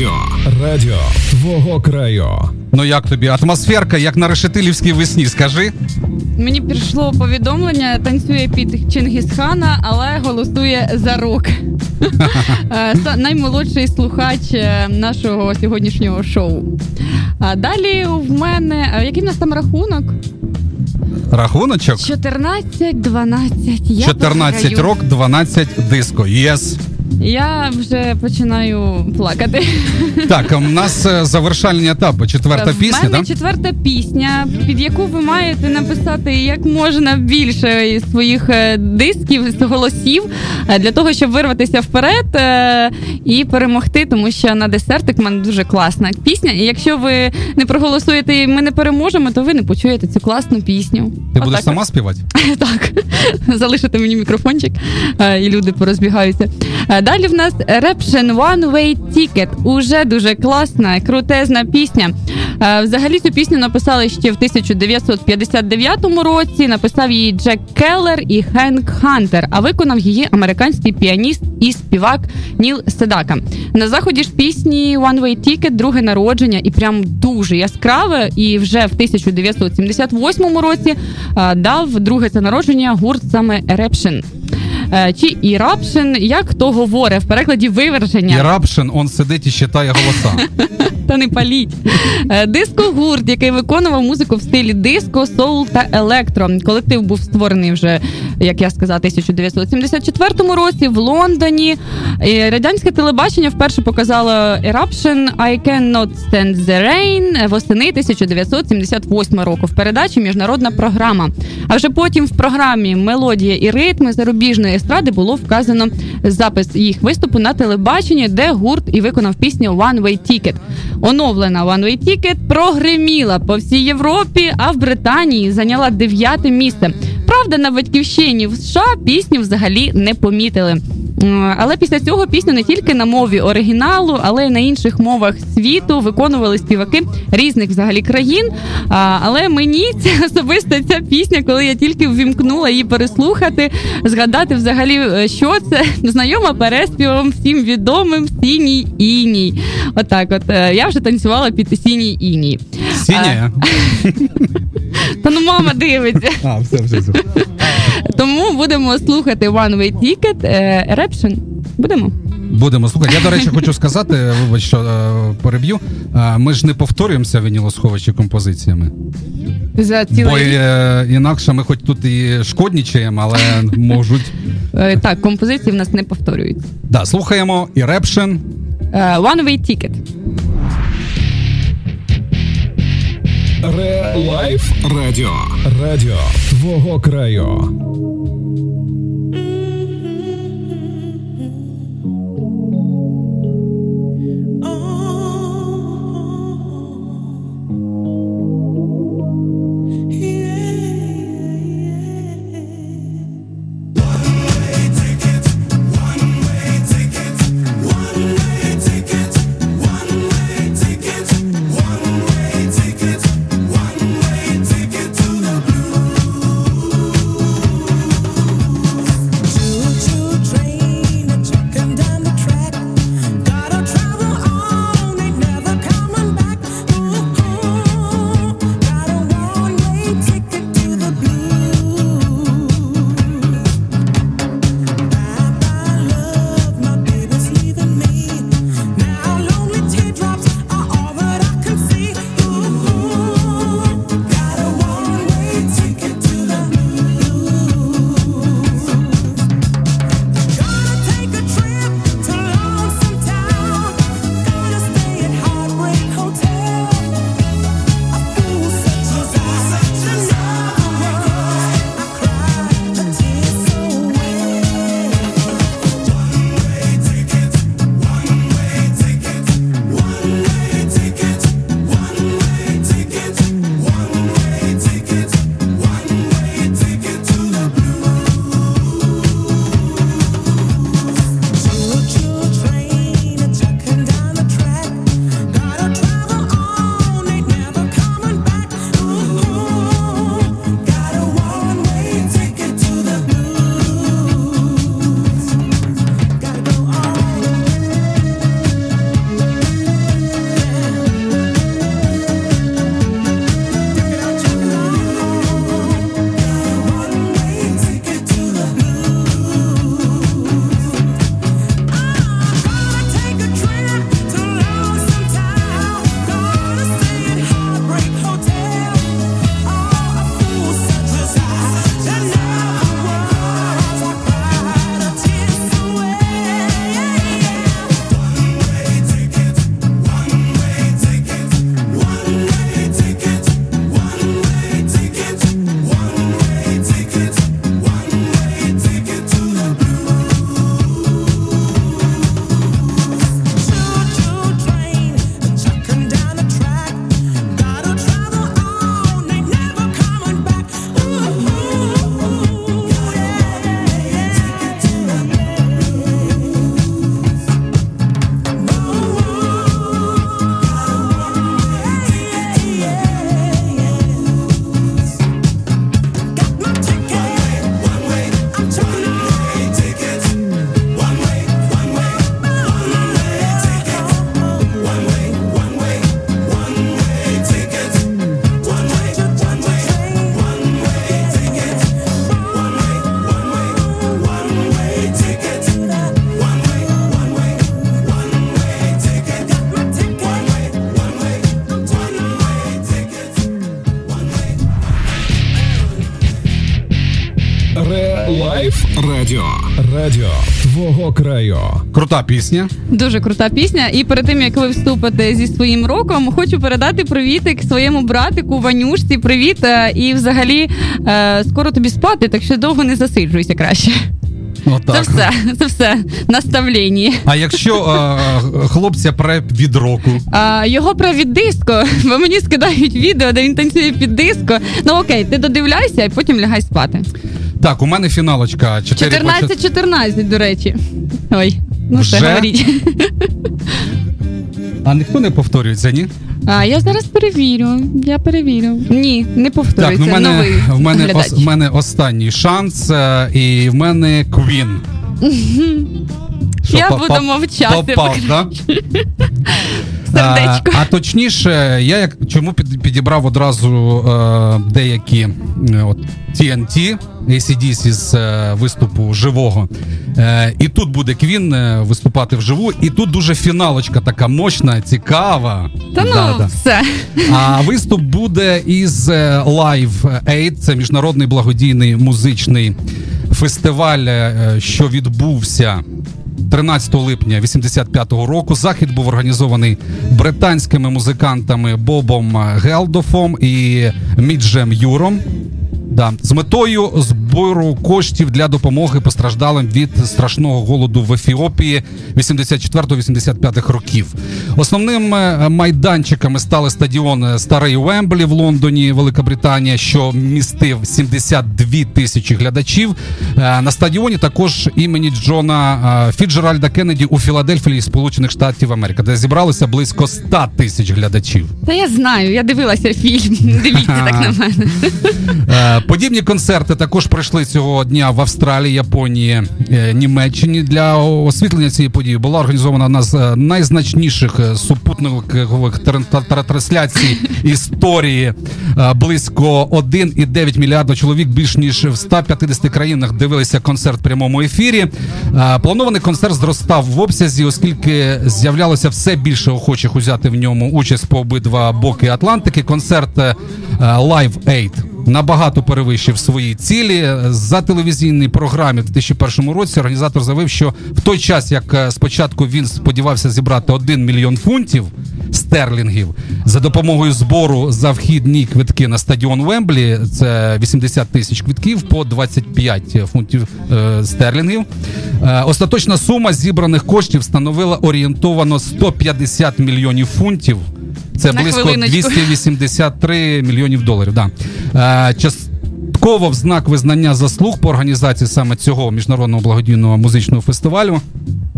Радіо. Радіо твого краю. Ну як тобі? Атмосферка, як на решетилівській весні, скажи. Мені прийшло повідомлення, танцює під Чингісхана, але голосує за рок. Е, Наймолодший слухач е, нашого сьогоднішнього шоу. А далі в мене. Який в нас там рахунок? Рахуночок. 14-12. 14 рок, 12 диско. Yes. Я вже починаю плакати. Так, у нас е, завершальні етапи. Четверта в пісня, мене так? четверта пісня, під яку ви маєте написати як можна більше із своїх е, дисків, з голосів е, для того, щоб вирватися вперед е, і перемогти, тому що на десертик в мене дуже класна пісня. І якщо ви не проголосуєте і ми не переможемо, то ви не почуєте цю класну пісню. Ти будеш сама співати? так, залишити мені мікрофончик, і люди порозбігаються. Далі в нас Reption One Way Ticket. Уже дуже класна, крутезна пісня. Е, Взагалі цю пісню написали ще в 1959 році. Написав її Джек Келлер і Хенк Хантер, а виконав її американський піаніст і співак Ніл Седака. На заході ж пісні One Way Ticket друге народження і прям дуже яскраве. І вже в 1978 році е, дав друге це народження гурт саме Eruption. Е, Чи Eruption, як хто говорить в перекладі виверження. І Рапшин, он сидить і читає голоса. Та не паліть. Е, Диско-гурт, який виконував музику в стилі диско, соул та електро. Колектив був створений вже, як я сказала, 1974 році в Лондоні. Радянське телебачення вперше показало Eruption I Cannot Stand the Rain восени 1978 року в передачі Міжнародна програма. А вже потім в програмі Мелодія і ритми зарубіжної естради було вказано запис їх виступу на телебаченні, де гурт і виконав пісню One Way Ticket. Оновлена One Way Ticket прогриміла по всій Європі, а в Британії зайняла дев'яте місце. Правда, на батьківщині в США пісню взагалі не помітили. Але після цього пісню не тільки на мові оригіналу, але й на інших мовах світу виконували співаки різних взагалі країн. Але мені ця особисто ця пісня, коли я тільки ввімкнула її переслухати, згадати взагалі, е, що це знайома переспівом всім відомим сіній іній. Отак, от е, я вже танцювала під сіній іній. Сіня. Та ну мама дивиться. А, все, все, все. Тому будемо слухати One Way Ticket, е, Eruption. Будемо? Будемо слухати. Я, до речі, хочу сказати, вибач, що е, переб'ю. Е, ми ж не повторюємося вінілосховищі композиціями. За Бо рік. е, інакше ми хоч тут і шкоднічаємо, але можуть. Е, Так, композиції в нас не повторюються. Да, слухаємо Eruption. Е, One Way Ticket. Ре Лайф Радіо. Радіо твого краю. Радіо твого краю. Крута пісня. Дуже крута пісня. І перед тим як ви вступите зі своїм роком, хочу передати привітик своєму братику Ванюшці. Привіт. е, І взагалі е, скоро тобі спати, так що довго не засиджуйся краще. Отак. Це все, це все наставлення. А якщо е, хлопця пре від року, А, його про від диско, бо мені скидають відео, де він танцює під диско. Ну окей, ти додивляйся і потім лягай спати. Так, у мене фіналочка 4 по 14-14, до речі. Ой, ну все, говоріть. А ніхто не повторюється, ні? А я зараз перевірю. Я перевірю. Ні, не Так, повторюється. ну в мене, Новий в, мене глядач. ос, в мене останній шанс, е, і в мене. Що, Я по- буду мовчати, Попав, да? Сердечко. А, а точніше, я як чому під, підібрав одразу е, деякі е, от, TNT, ACDC з е, виступу живого. Е, і тут буде Квін е, виступати вживу, і тут дуже фіналочка така мощна, цікава. Та ну, Да-да. все. А виступ буде із е, Live Aid, це міжнародний благодійний музичний фестиваль, е, що відбувся 13 липня 85-го року. Захід був організований британськими музикантами Бобом Гелдофом і Міджем Юром. Да, з метою збору коштів для допомоги постраждалим від страшного голоду в Ефіопії 84-85 років. Основним е, майданчиками стали стадіон Старий Уемблі в Лондоні, Велика Британія, що містив 72 тисячі глядачів. Е, На стадіоні також імені Джона е, Фіджеральда Кеннеді у Філадельфії, Сполучених Штатів Америки, де зібралося близько 100 тисяч глядачів. Та я знаю, я дивилася фільм. Дивіться так на мене. Подібні концерти також пройшли цього дня в Австралії, Японії, е, Німеччині. Для освітлення цієї події була організована одна з е, найзначніших е, супутникових трансляцій історії. Близько 1,9 мільярда чоловік більш ніж в 150 країнах дивилися концерт в прямому ефірі. Планований концерт зростав в обсязі, оскільки з'являлося все більше охочих узяти в ньому участь по обидва боки Атлантики. Концерт Live Aid набагато перевищив свої цілі. За телевізійній програмі в 2001 році організатор заявив, що в той час, як е, спочатку він сподівався зібрати 1 мільйон фунтів стерлінгів за допомогою збору за вхідні квитки на стадіон Вемблі, це 80 тисяч квитків по 25 фунтів е, стерлінгів. Е, остаточна сума зібраних коштів становила орієнтовано 150 мільйонів фунтів. Це На близько хвилиночку. 283 мільйонів доларів. Да. Е, частково в знак визнання заслуг по організації саме цього міжнародного благодійного музичного фестивалю.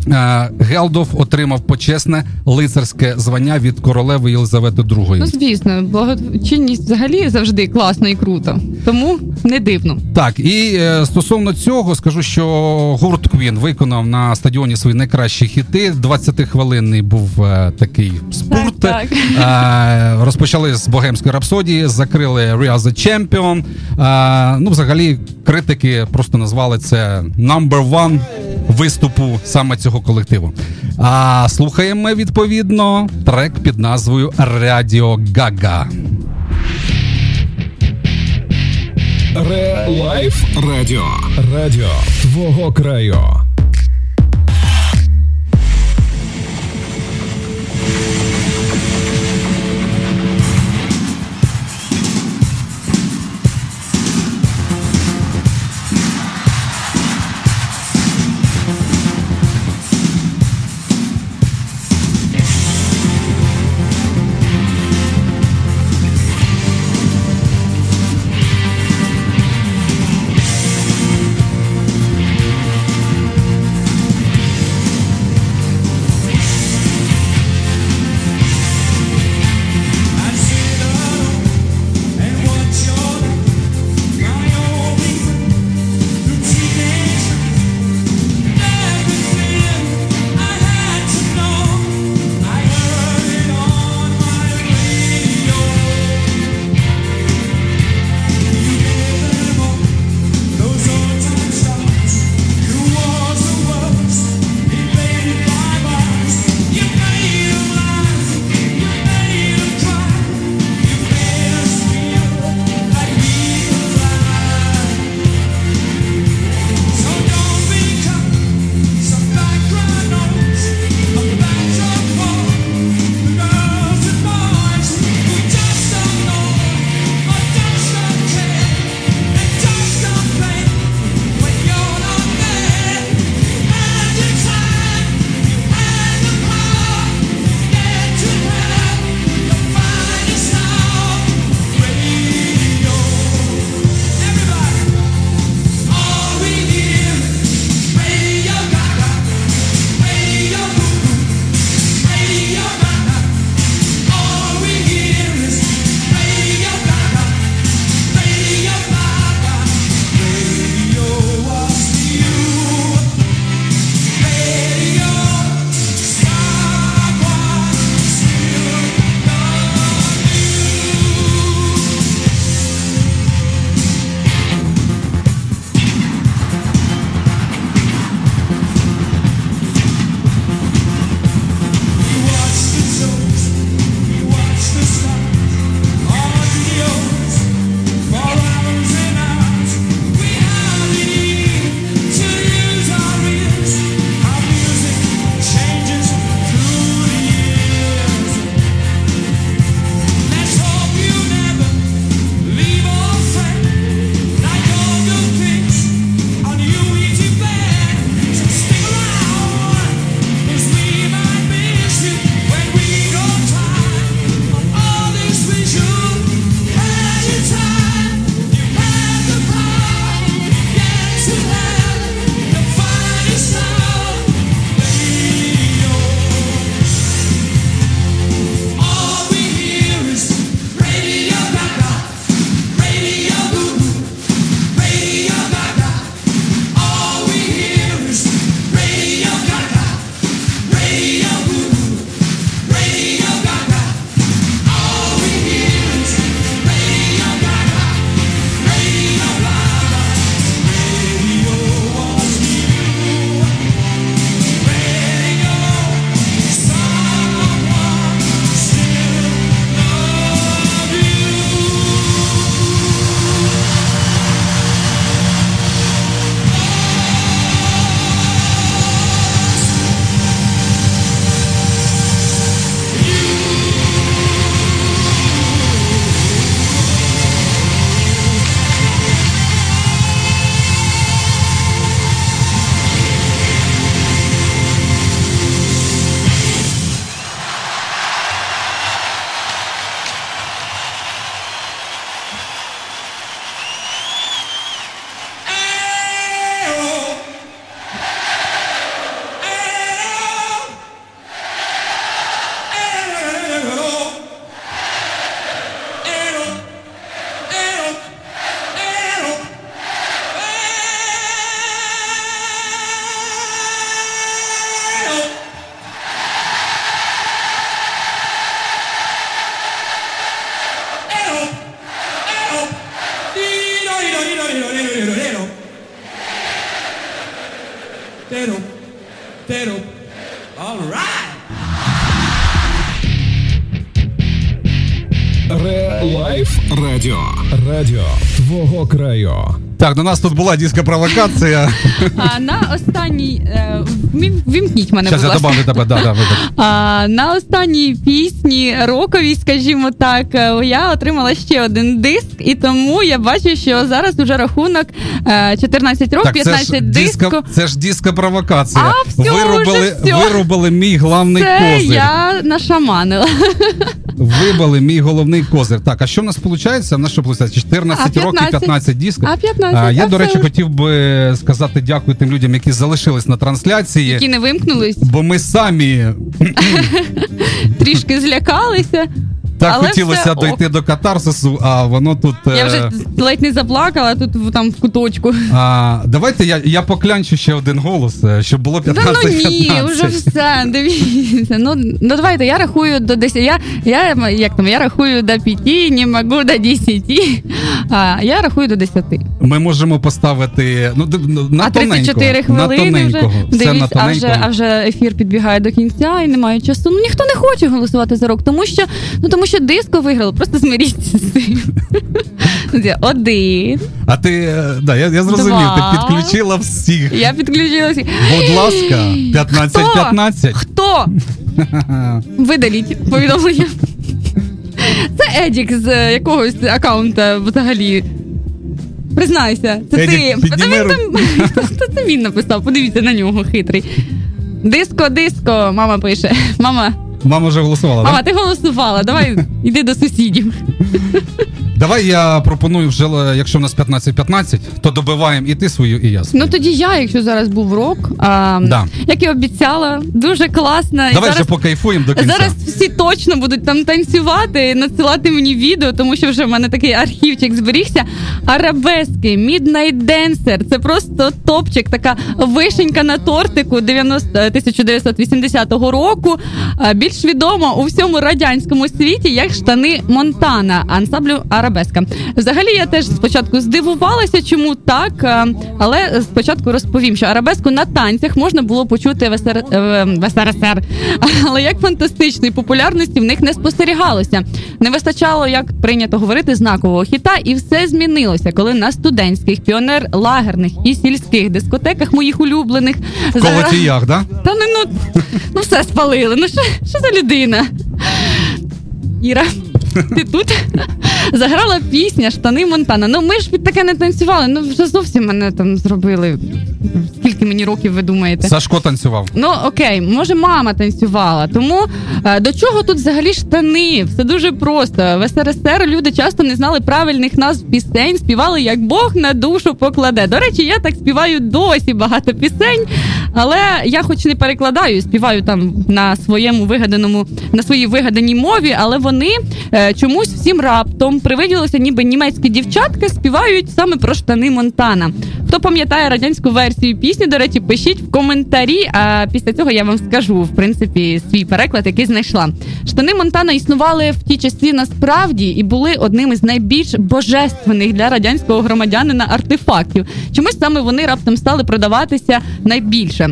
е, Гелдов отримав почесне лицарське звання від королеви Єлизавети Ну, звісно, благочинність взагалі завжди класно і круто. Тому не дивно. Так, і е, стосовно цього скажу, що гурт Queen виконав на стадіоні свої найкращі хіти. 20-хвилинний був е, такий спорт. Так, Е, розпочали з богемської рапсодії, закрили Real the Champion. Ну, взагалі, критики просто назвали це number one виступу саме цього колективу. А слухаємо відповідно трек під назвою Radio Ga Ga. Ре Лайф Радіо. Радіо твого краю. Твого краю. Так, до нас тут була диско-провокація. А на останній е, вімкніть мене, Зараз будь я ласка. добавлю тебе, да, да. А, на останній пісні роковій, скажімо так, е, я отримала ще один диск, і тому я бачу, що зараз уже рахунок е, 14 років, Так, це ж 15 диско. диско, це ж диско-провокація. А, всьо, вирубали, вже всьо. вирубали мій головний Це козир. я нашаманила. Вибили мій головний козир. Так, а що в нас виходить? В нас що виходить? 14 А, років, 15. 15 дисків. А 15, А, я, до речі, хотів би сказати дякую тим людям, які залишились на трансляції. Які не вимкнулись, Бо ми самі трішки злякалися. Так Але хотілося все ок. дойти до катарсису, а воно тут. Я е, вже ледь не заплакала тут в- там в куточку. А, давайте я, я поклянчу ще один голос, е, щоб було Та 15 ну ні, 15. вже все, дивіться. Ну, ну давайте, я рахую до 10. Я, я, як там, я рахую до 5, не можу до 10. А, я рахую до 10. Ми можемо поставити ну, ну, на а 34 тоненького, на хвилини вже. Все на Дивіться, а вже, а вже ефір підбігає до кінця і немає часу. Ну ніхто не хоче голосувати за рок, тому що, ну, тому що диско виграло. Просто змиріться з цим. Один. А ти, е, да, я, я зрозумів, Два. ти підключила всіх. Я підключилася. Будь ласка, 15-15. Хто? Видаліть повідомлення. Це Едік з е, якогось аккаунта взагалі. Признайся, це Едік, ти. Та він там- це він написав, подивіться на нього хитрий. Диско, диско, мама пише. Мама, Мама вже голосувала, А, так? ти голосувала, давай йди до сусідів. Давай я пропоную вже, е, якщо в нас 15-15, то добиваємо і ти свою, і я свою. Ну тоді я, якщо зараз був рок, а, Да. як і обіцяла, дуже класна. І Давай зараз вже покайфуємо до кінця. Зараз всі точно будуть там танцювати, надсилати мені відео, тому що вже в мене такий архівчик зберігся. Арабески, Midnight Dancer, це просто топчик, така вишенька на тортику 90, 1980 року. Більш відома у всьому радянському світі як штани Монтана, ансамблю Арабеска. Взагалі я теж спочатку здивувалася, чому так, але спочатку розповім, що арабеску на танцях можна було почути в, СР... е, в СРСР, але як фантастичної популярності в них не спостерігалося. Не вистачало, як прийнято говорити, знакового хіта, і все змінилося, коли на студентських, піонер-лагерних і сільських дискотеках моїх улюблених колотіях, да? Та ну, ну, ну все спалили. Ну що, що за людина? Іра, ти тут? Заграла пісня Штани Монтана. Ну ми ж під таке не танцювали. Ну вже зовсім мене там зробили. Скільки мені років ви думаєте? Сашко танцював. Ну окей, може, мама танцювала. Тому е, до чого тут взагалі штани? Все дуже просто. В СРСР люди часто не знали правильних назв пісень, співали як Бог на душу покладе. До речі, я так співаю досі багато пісень, але я, хоч не перекладаю, співаю там на своєму вигаданому, на своїй вигаданій мові, але вони е, чомусь всім раптом привиділося, ніби німецькі дівчатки співають саме про штани Монтана. Хто пам'ятає радянську версію пісні, до речі, пишіть в коментарі. А після цього я вам скажу в принципі свій переклад, який знайшла. Штани Монтана існували в ті часи насправді і були одним із найбільш божественних для радянського громадянина артефактів. Чомусь саме вони раптом стали продаватися найбільше.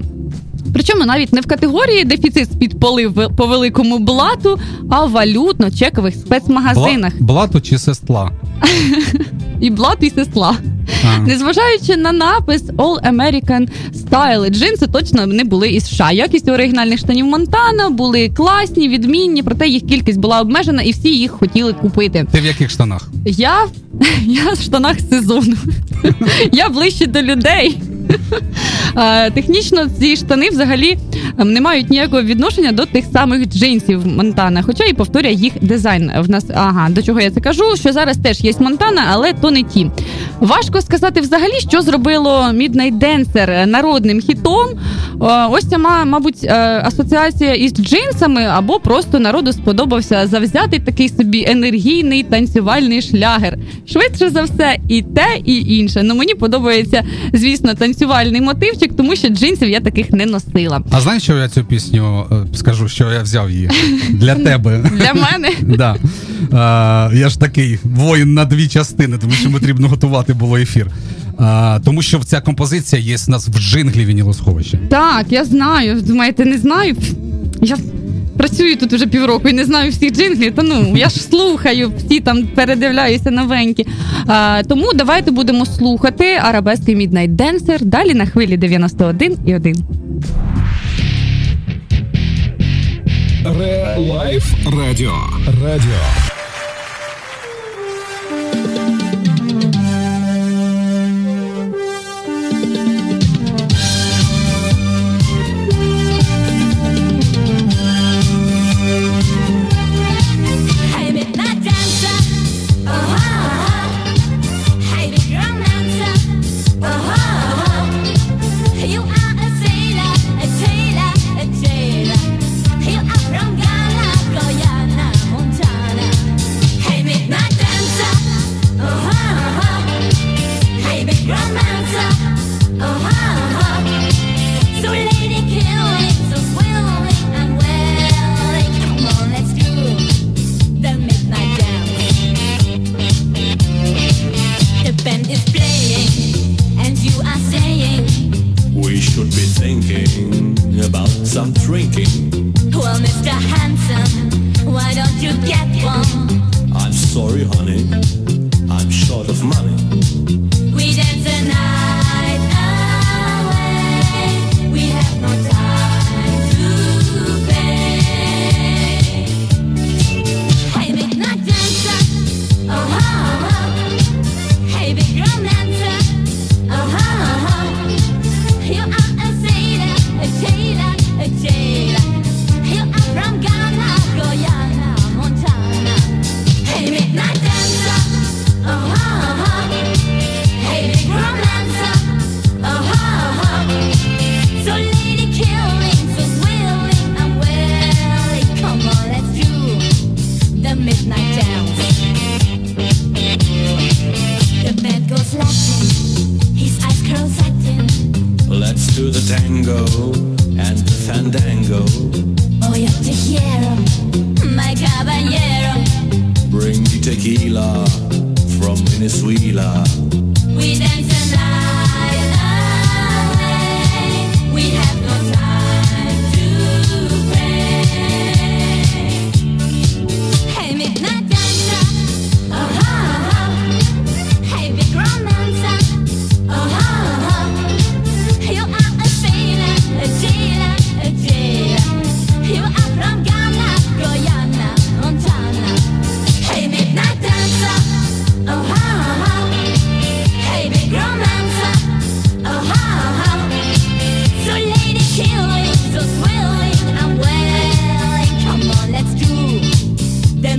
Причому навіть не в категорії дефіцит з-під полив по великому блату, а в валютно-чекових спецмагазинах. Бла- Блату чи сестла? І блат, і сесла. А. Незважаючи на напис All American Style, джинси точно не були із США. Якість оригінальних штанів Монтана були класні, відмінні, проте їх кількість була обмежена і всі їх хотіли купити. Ти в яких штанах? Я, я в штанах сезону. Я ближче до людей. Технічно ці штани взагалі ем, не мають ніякого відношення до тих самих джинсів Монтана, хоча і повторює їх дизайн. В нас ага, до чого я це кажу? Що зараз теж є Монтана, але то не ті. Важко сказати взагалі, що зробило Midnight Dancer народним хітом. Е, Ось ця, мабуть, е, асоціація із джинсами, або просто народу сподобався завзятий такий собі енергійний танцювальний шлягер. Швидше за все, і те, і інше. Ну мені подобається, звісно, танцювати танцювальний мотивчик, тому що джинсів я таких не носила. А знаєш, що я цю пісню е, скажу, що я взяв її для тебе? Для мене Да. А, я ж такий воїн на дві частини, тому що потрібно готувати було ефір. А, тому що ця композиція є у нас в джинглі вінілосховища. так, я знаю. Думаєте, не знаю? Я працюю тут вже півроку і не знаю всіх джинглів. Та ну я ж слухаю, всі там передивляюся новенькі. А, тому давайте будемо слухати арабески Midnight Dancer далі на хвилі 91 і 1. Реалайф Радіо. Радіо.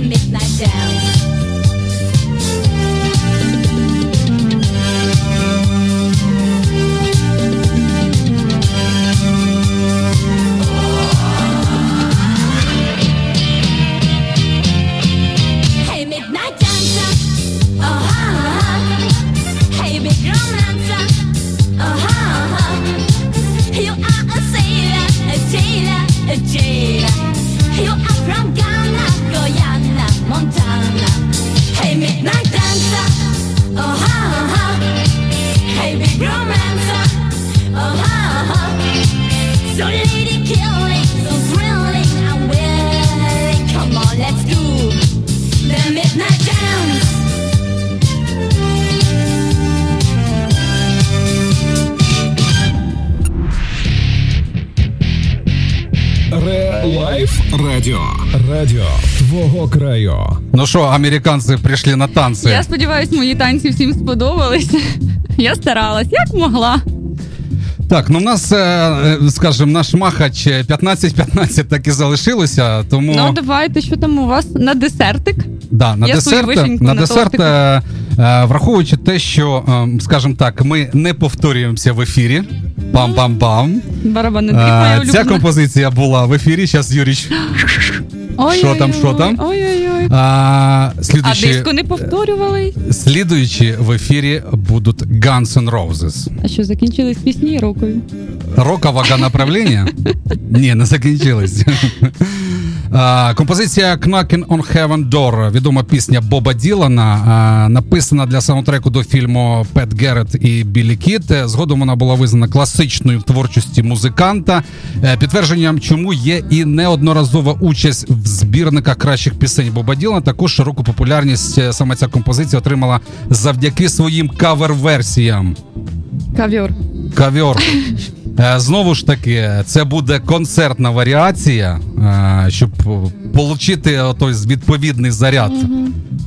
Midnight dance. Ну що, американці прийшли на танці. Я сподіваюся, мої танці всім сподобались. Я старалась, як могла. Так, ну в нас, е, е, скажімо, наш махач 15-15 так і залишилося, тому Ну давайте, що там у вас на десертик? да, на я десерт, на на десерт е, враховуючи те, що, скажімо так, ми не повторюємося в ефірі. Е, моя Ця композиція була в ефірі. Зараз Юріч. Що там, що там? Ой-ой-ой. А, А слідуючі, диско не повторювали? слідуючі в ефірі будуть Guns N' Roses. А що закінчились пісні рокові? Рока вага направлення? Ні, не закінчились. Композиція Knocking on Heaven Door, відома пісня Боба Ділана, написана для саундтреку до фільму Пет Герет і Білі Кіт. Згодом вона була визнана класичною в творчості музиканта. Е, Підтвердженням, чому є і неодноразова участь в збірниках кращих пісень Боба Ділана. Також широку популярність е, саме ця композиція отримала завдяки своїм кавер-версіям. Кав'йор. Кавьор. Е, Знову ж таки, це буде концертна варіація, е, щоб отримати той відповідний заряд.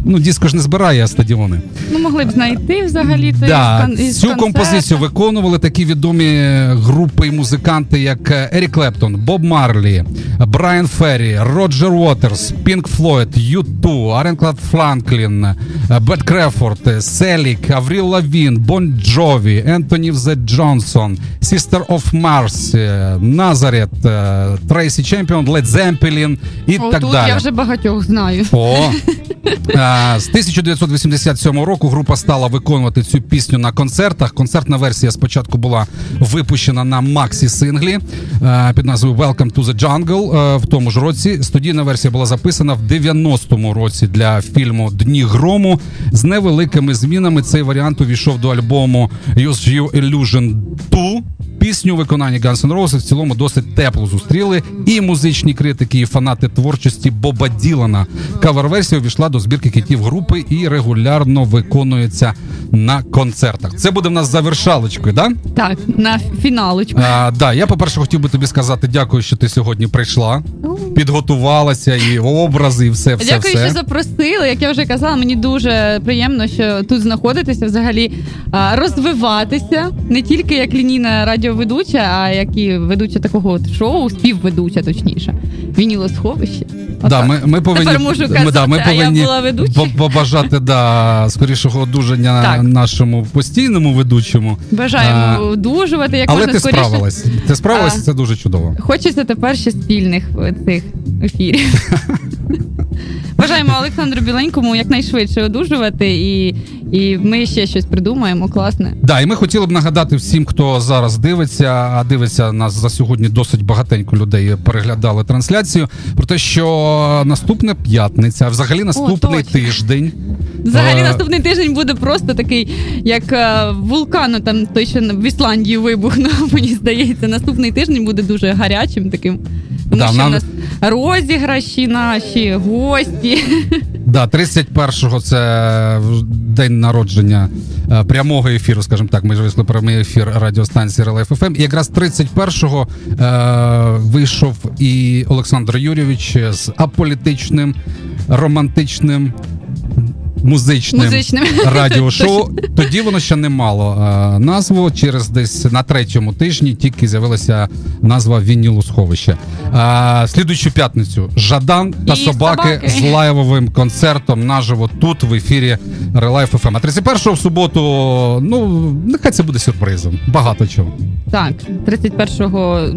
Ну, диско ж не збирає стадіони. Ну, могли б знайти взагалі той Да, із із цю концерту. композицію виконували такі відомі групи і музиканти, як е, Ерік Клептон, Боб Марлі, Брайан Феррі, Роджер Уотерс, Пінк Флойд, Ю2, Аренклад Франклін, Бет Крефорд, Селік, Авріл Лавін, Бон Джові, Ентоні Взе Джонсон, Sister of Mars, е, Назарет, Трейсі Чемпіон, Лед Земпелін і О, так тут далі. я вже багатьох знаю. О. Е, З 1987 року група стала виконувати цю пісню на концертах. Концертна версія спочатку була випущена на Максі синглі е, під назвою Welcome to the Jungle в тому ж році. Студійна версія була записана в 90-му році для фільму Дні грому. З невеликими змінами цей варіант увійшов до альбому Use You Illusion 2. Пісню у виконанні Guns N' Roses в цілому досить тепло зустріли і музичні критики, і фанати творчості Боба Ділана. Кавер-версія увійшла до збірки китів групи і регулярно виконується на концертах. Це буде в нас завершалочкою, да? Так, на фіналочку. А, да, я, по-перше, хотів би тобі сказати дякую, що ти сьогодні прийшла, підготувалася, і образи, і все, все, Дякую, все. що запросили. Як я вже казала, мені дуже приємно, що тут знаходитися, взагалі розвиватися не тільки як лінійна радіоведуча, а як і ведуча такого от шоу, співведуча, точніше. Вінілосховище. Да, ми, ми повинні, Тепер можу ми, да, ми а я була ведучою. по- побажати да, скорішого одужання Так. нашому постійному ведучому. Бажаємо А, одужувати як Але можна ти скоріше. справилась. Ти справилась, А. і це дуже чудово. Хочеться тепер ще спільних е, цих ефірів. Бажаємо Олександру Біленькому якнайшвидше одужувати, і, і ми ще щось придумаємо. Класне. Да, і ми хотіли б нагадати всім, хто зараз дивиться, а дивиться нас за сьогодні досить багатенько людей переглядали трансляцію. Про те, що наступна п'ятниця, взагалі наступний точно. тиждень. Взагалі е, наступний тиждень буде просто такий, як е, вулкану, там той, що в Ісландії вибухнув, мені здається. Наступний тиждень буде дуже гарячим таким. Тому Да, що нам- в нас розіграші наші, гості. Да, 31-го це день народження е, прямого ефіру, скажімо так. Ми ж вийшли прямий ефір радіостанції Релайф ФМ. І якраз 31-го е, вийшов і Олександр Юрійович з аполітичним, романтичним. Музичним, Музичним. радіошоу. Тоді воно ще не мало е, назву. Через десь на третьому тижні тільки з'явилася назва Вінілу сховище. Е, слідуючу п'ятницю Жадан та І собаки, собаки. з лайвовим концертом наживо тут в ефірі Релайф ФМ. А 31-го в суботу, ну нехай це буде сюрпризом. Багато чого. Так, 31-го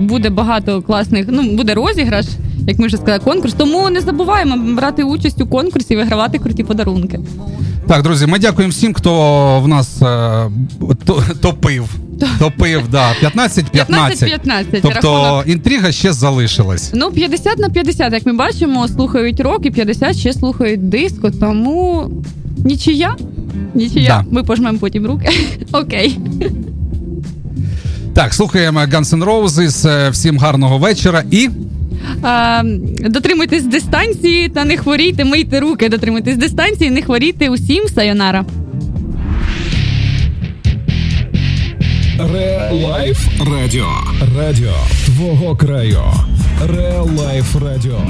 буде багато класних. Ну буде розіграш, як ми вже сказали, конкурс. Тому не забуваємо брати участь у конкурсі і вигравати круті подарунки. Так, друзі, ми дякуємо всім, хто в нас е, то- топив. Топив, да, 15-15. 15-15, Тобто інтрига ще залишилась. Ну, 50 на 50, як ми бачимо, слухають рок і 50 ще слухають диско, тому нічия. Нічия. Да. Ми пожмемо потім руки. Окей. Так, слухаємо Guns N' Roses. Е, Всім гарного вечора і дотримуйтесь дистанції та не хворійте, мийте руки, дотримуйтесь дистанції, не хворійте усім. Сайонара. Реалайф Радіо. Радіо твого краю. Реалайф Радіо.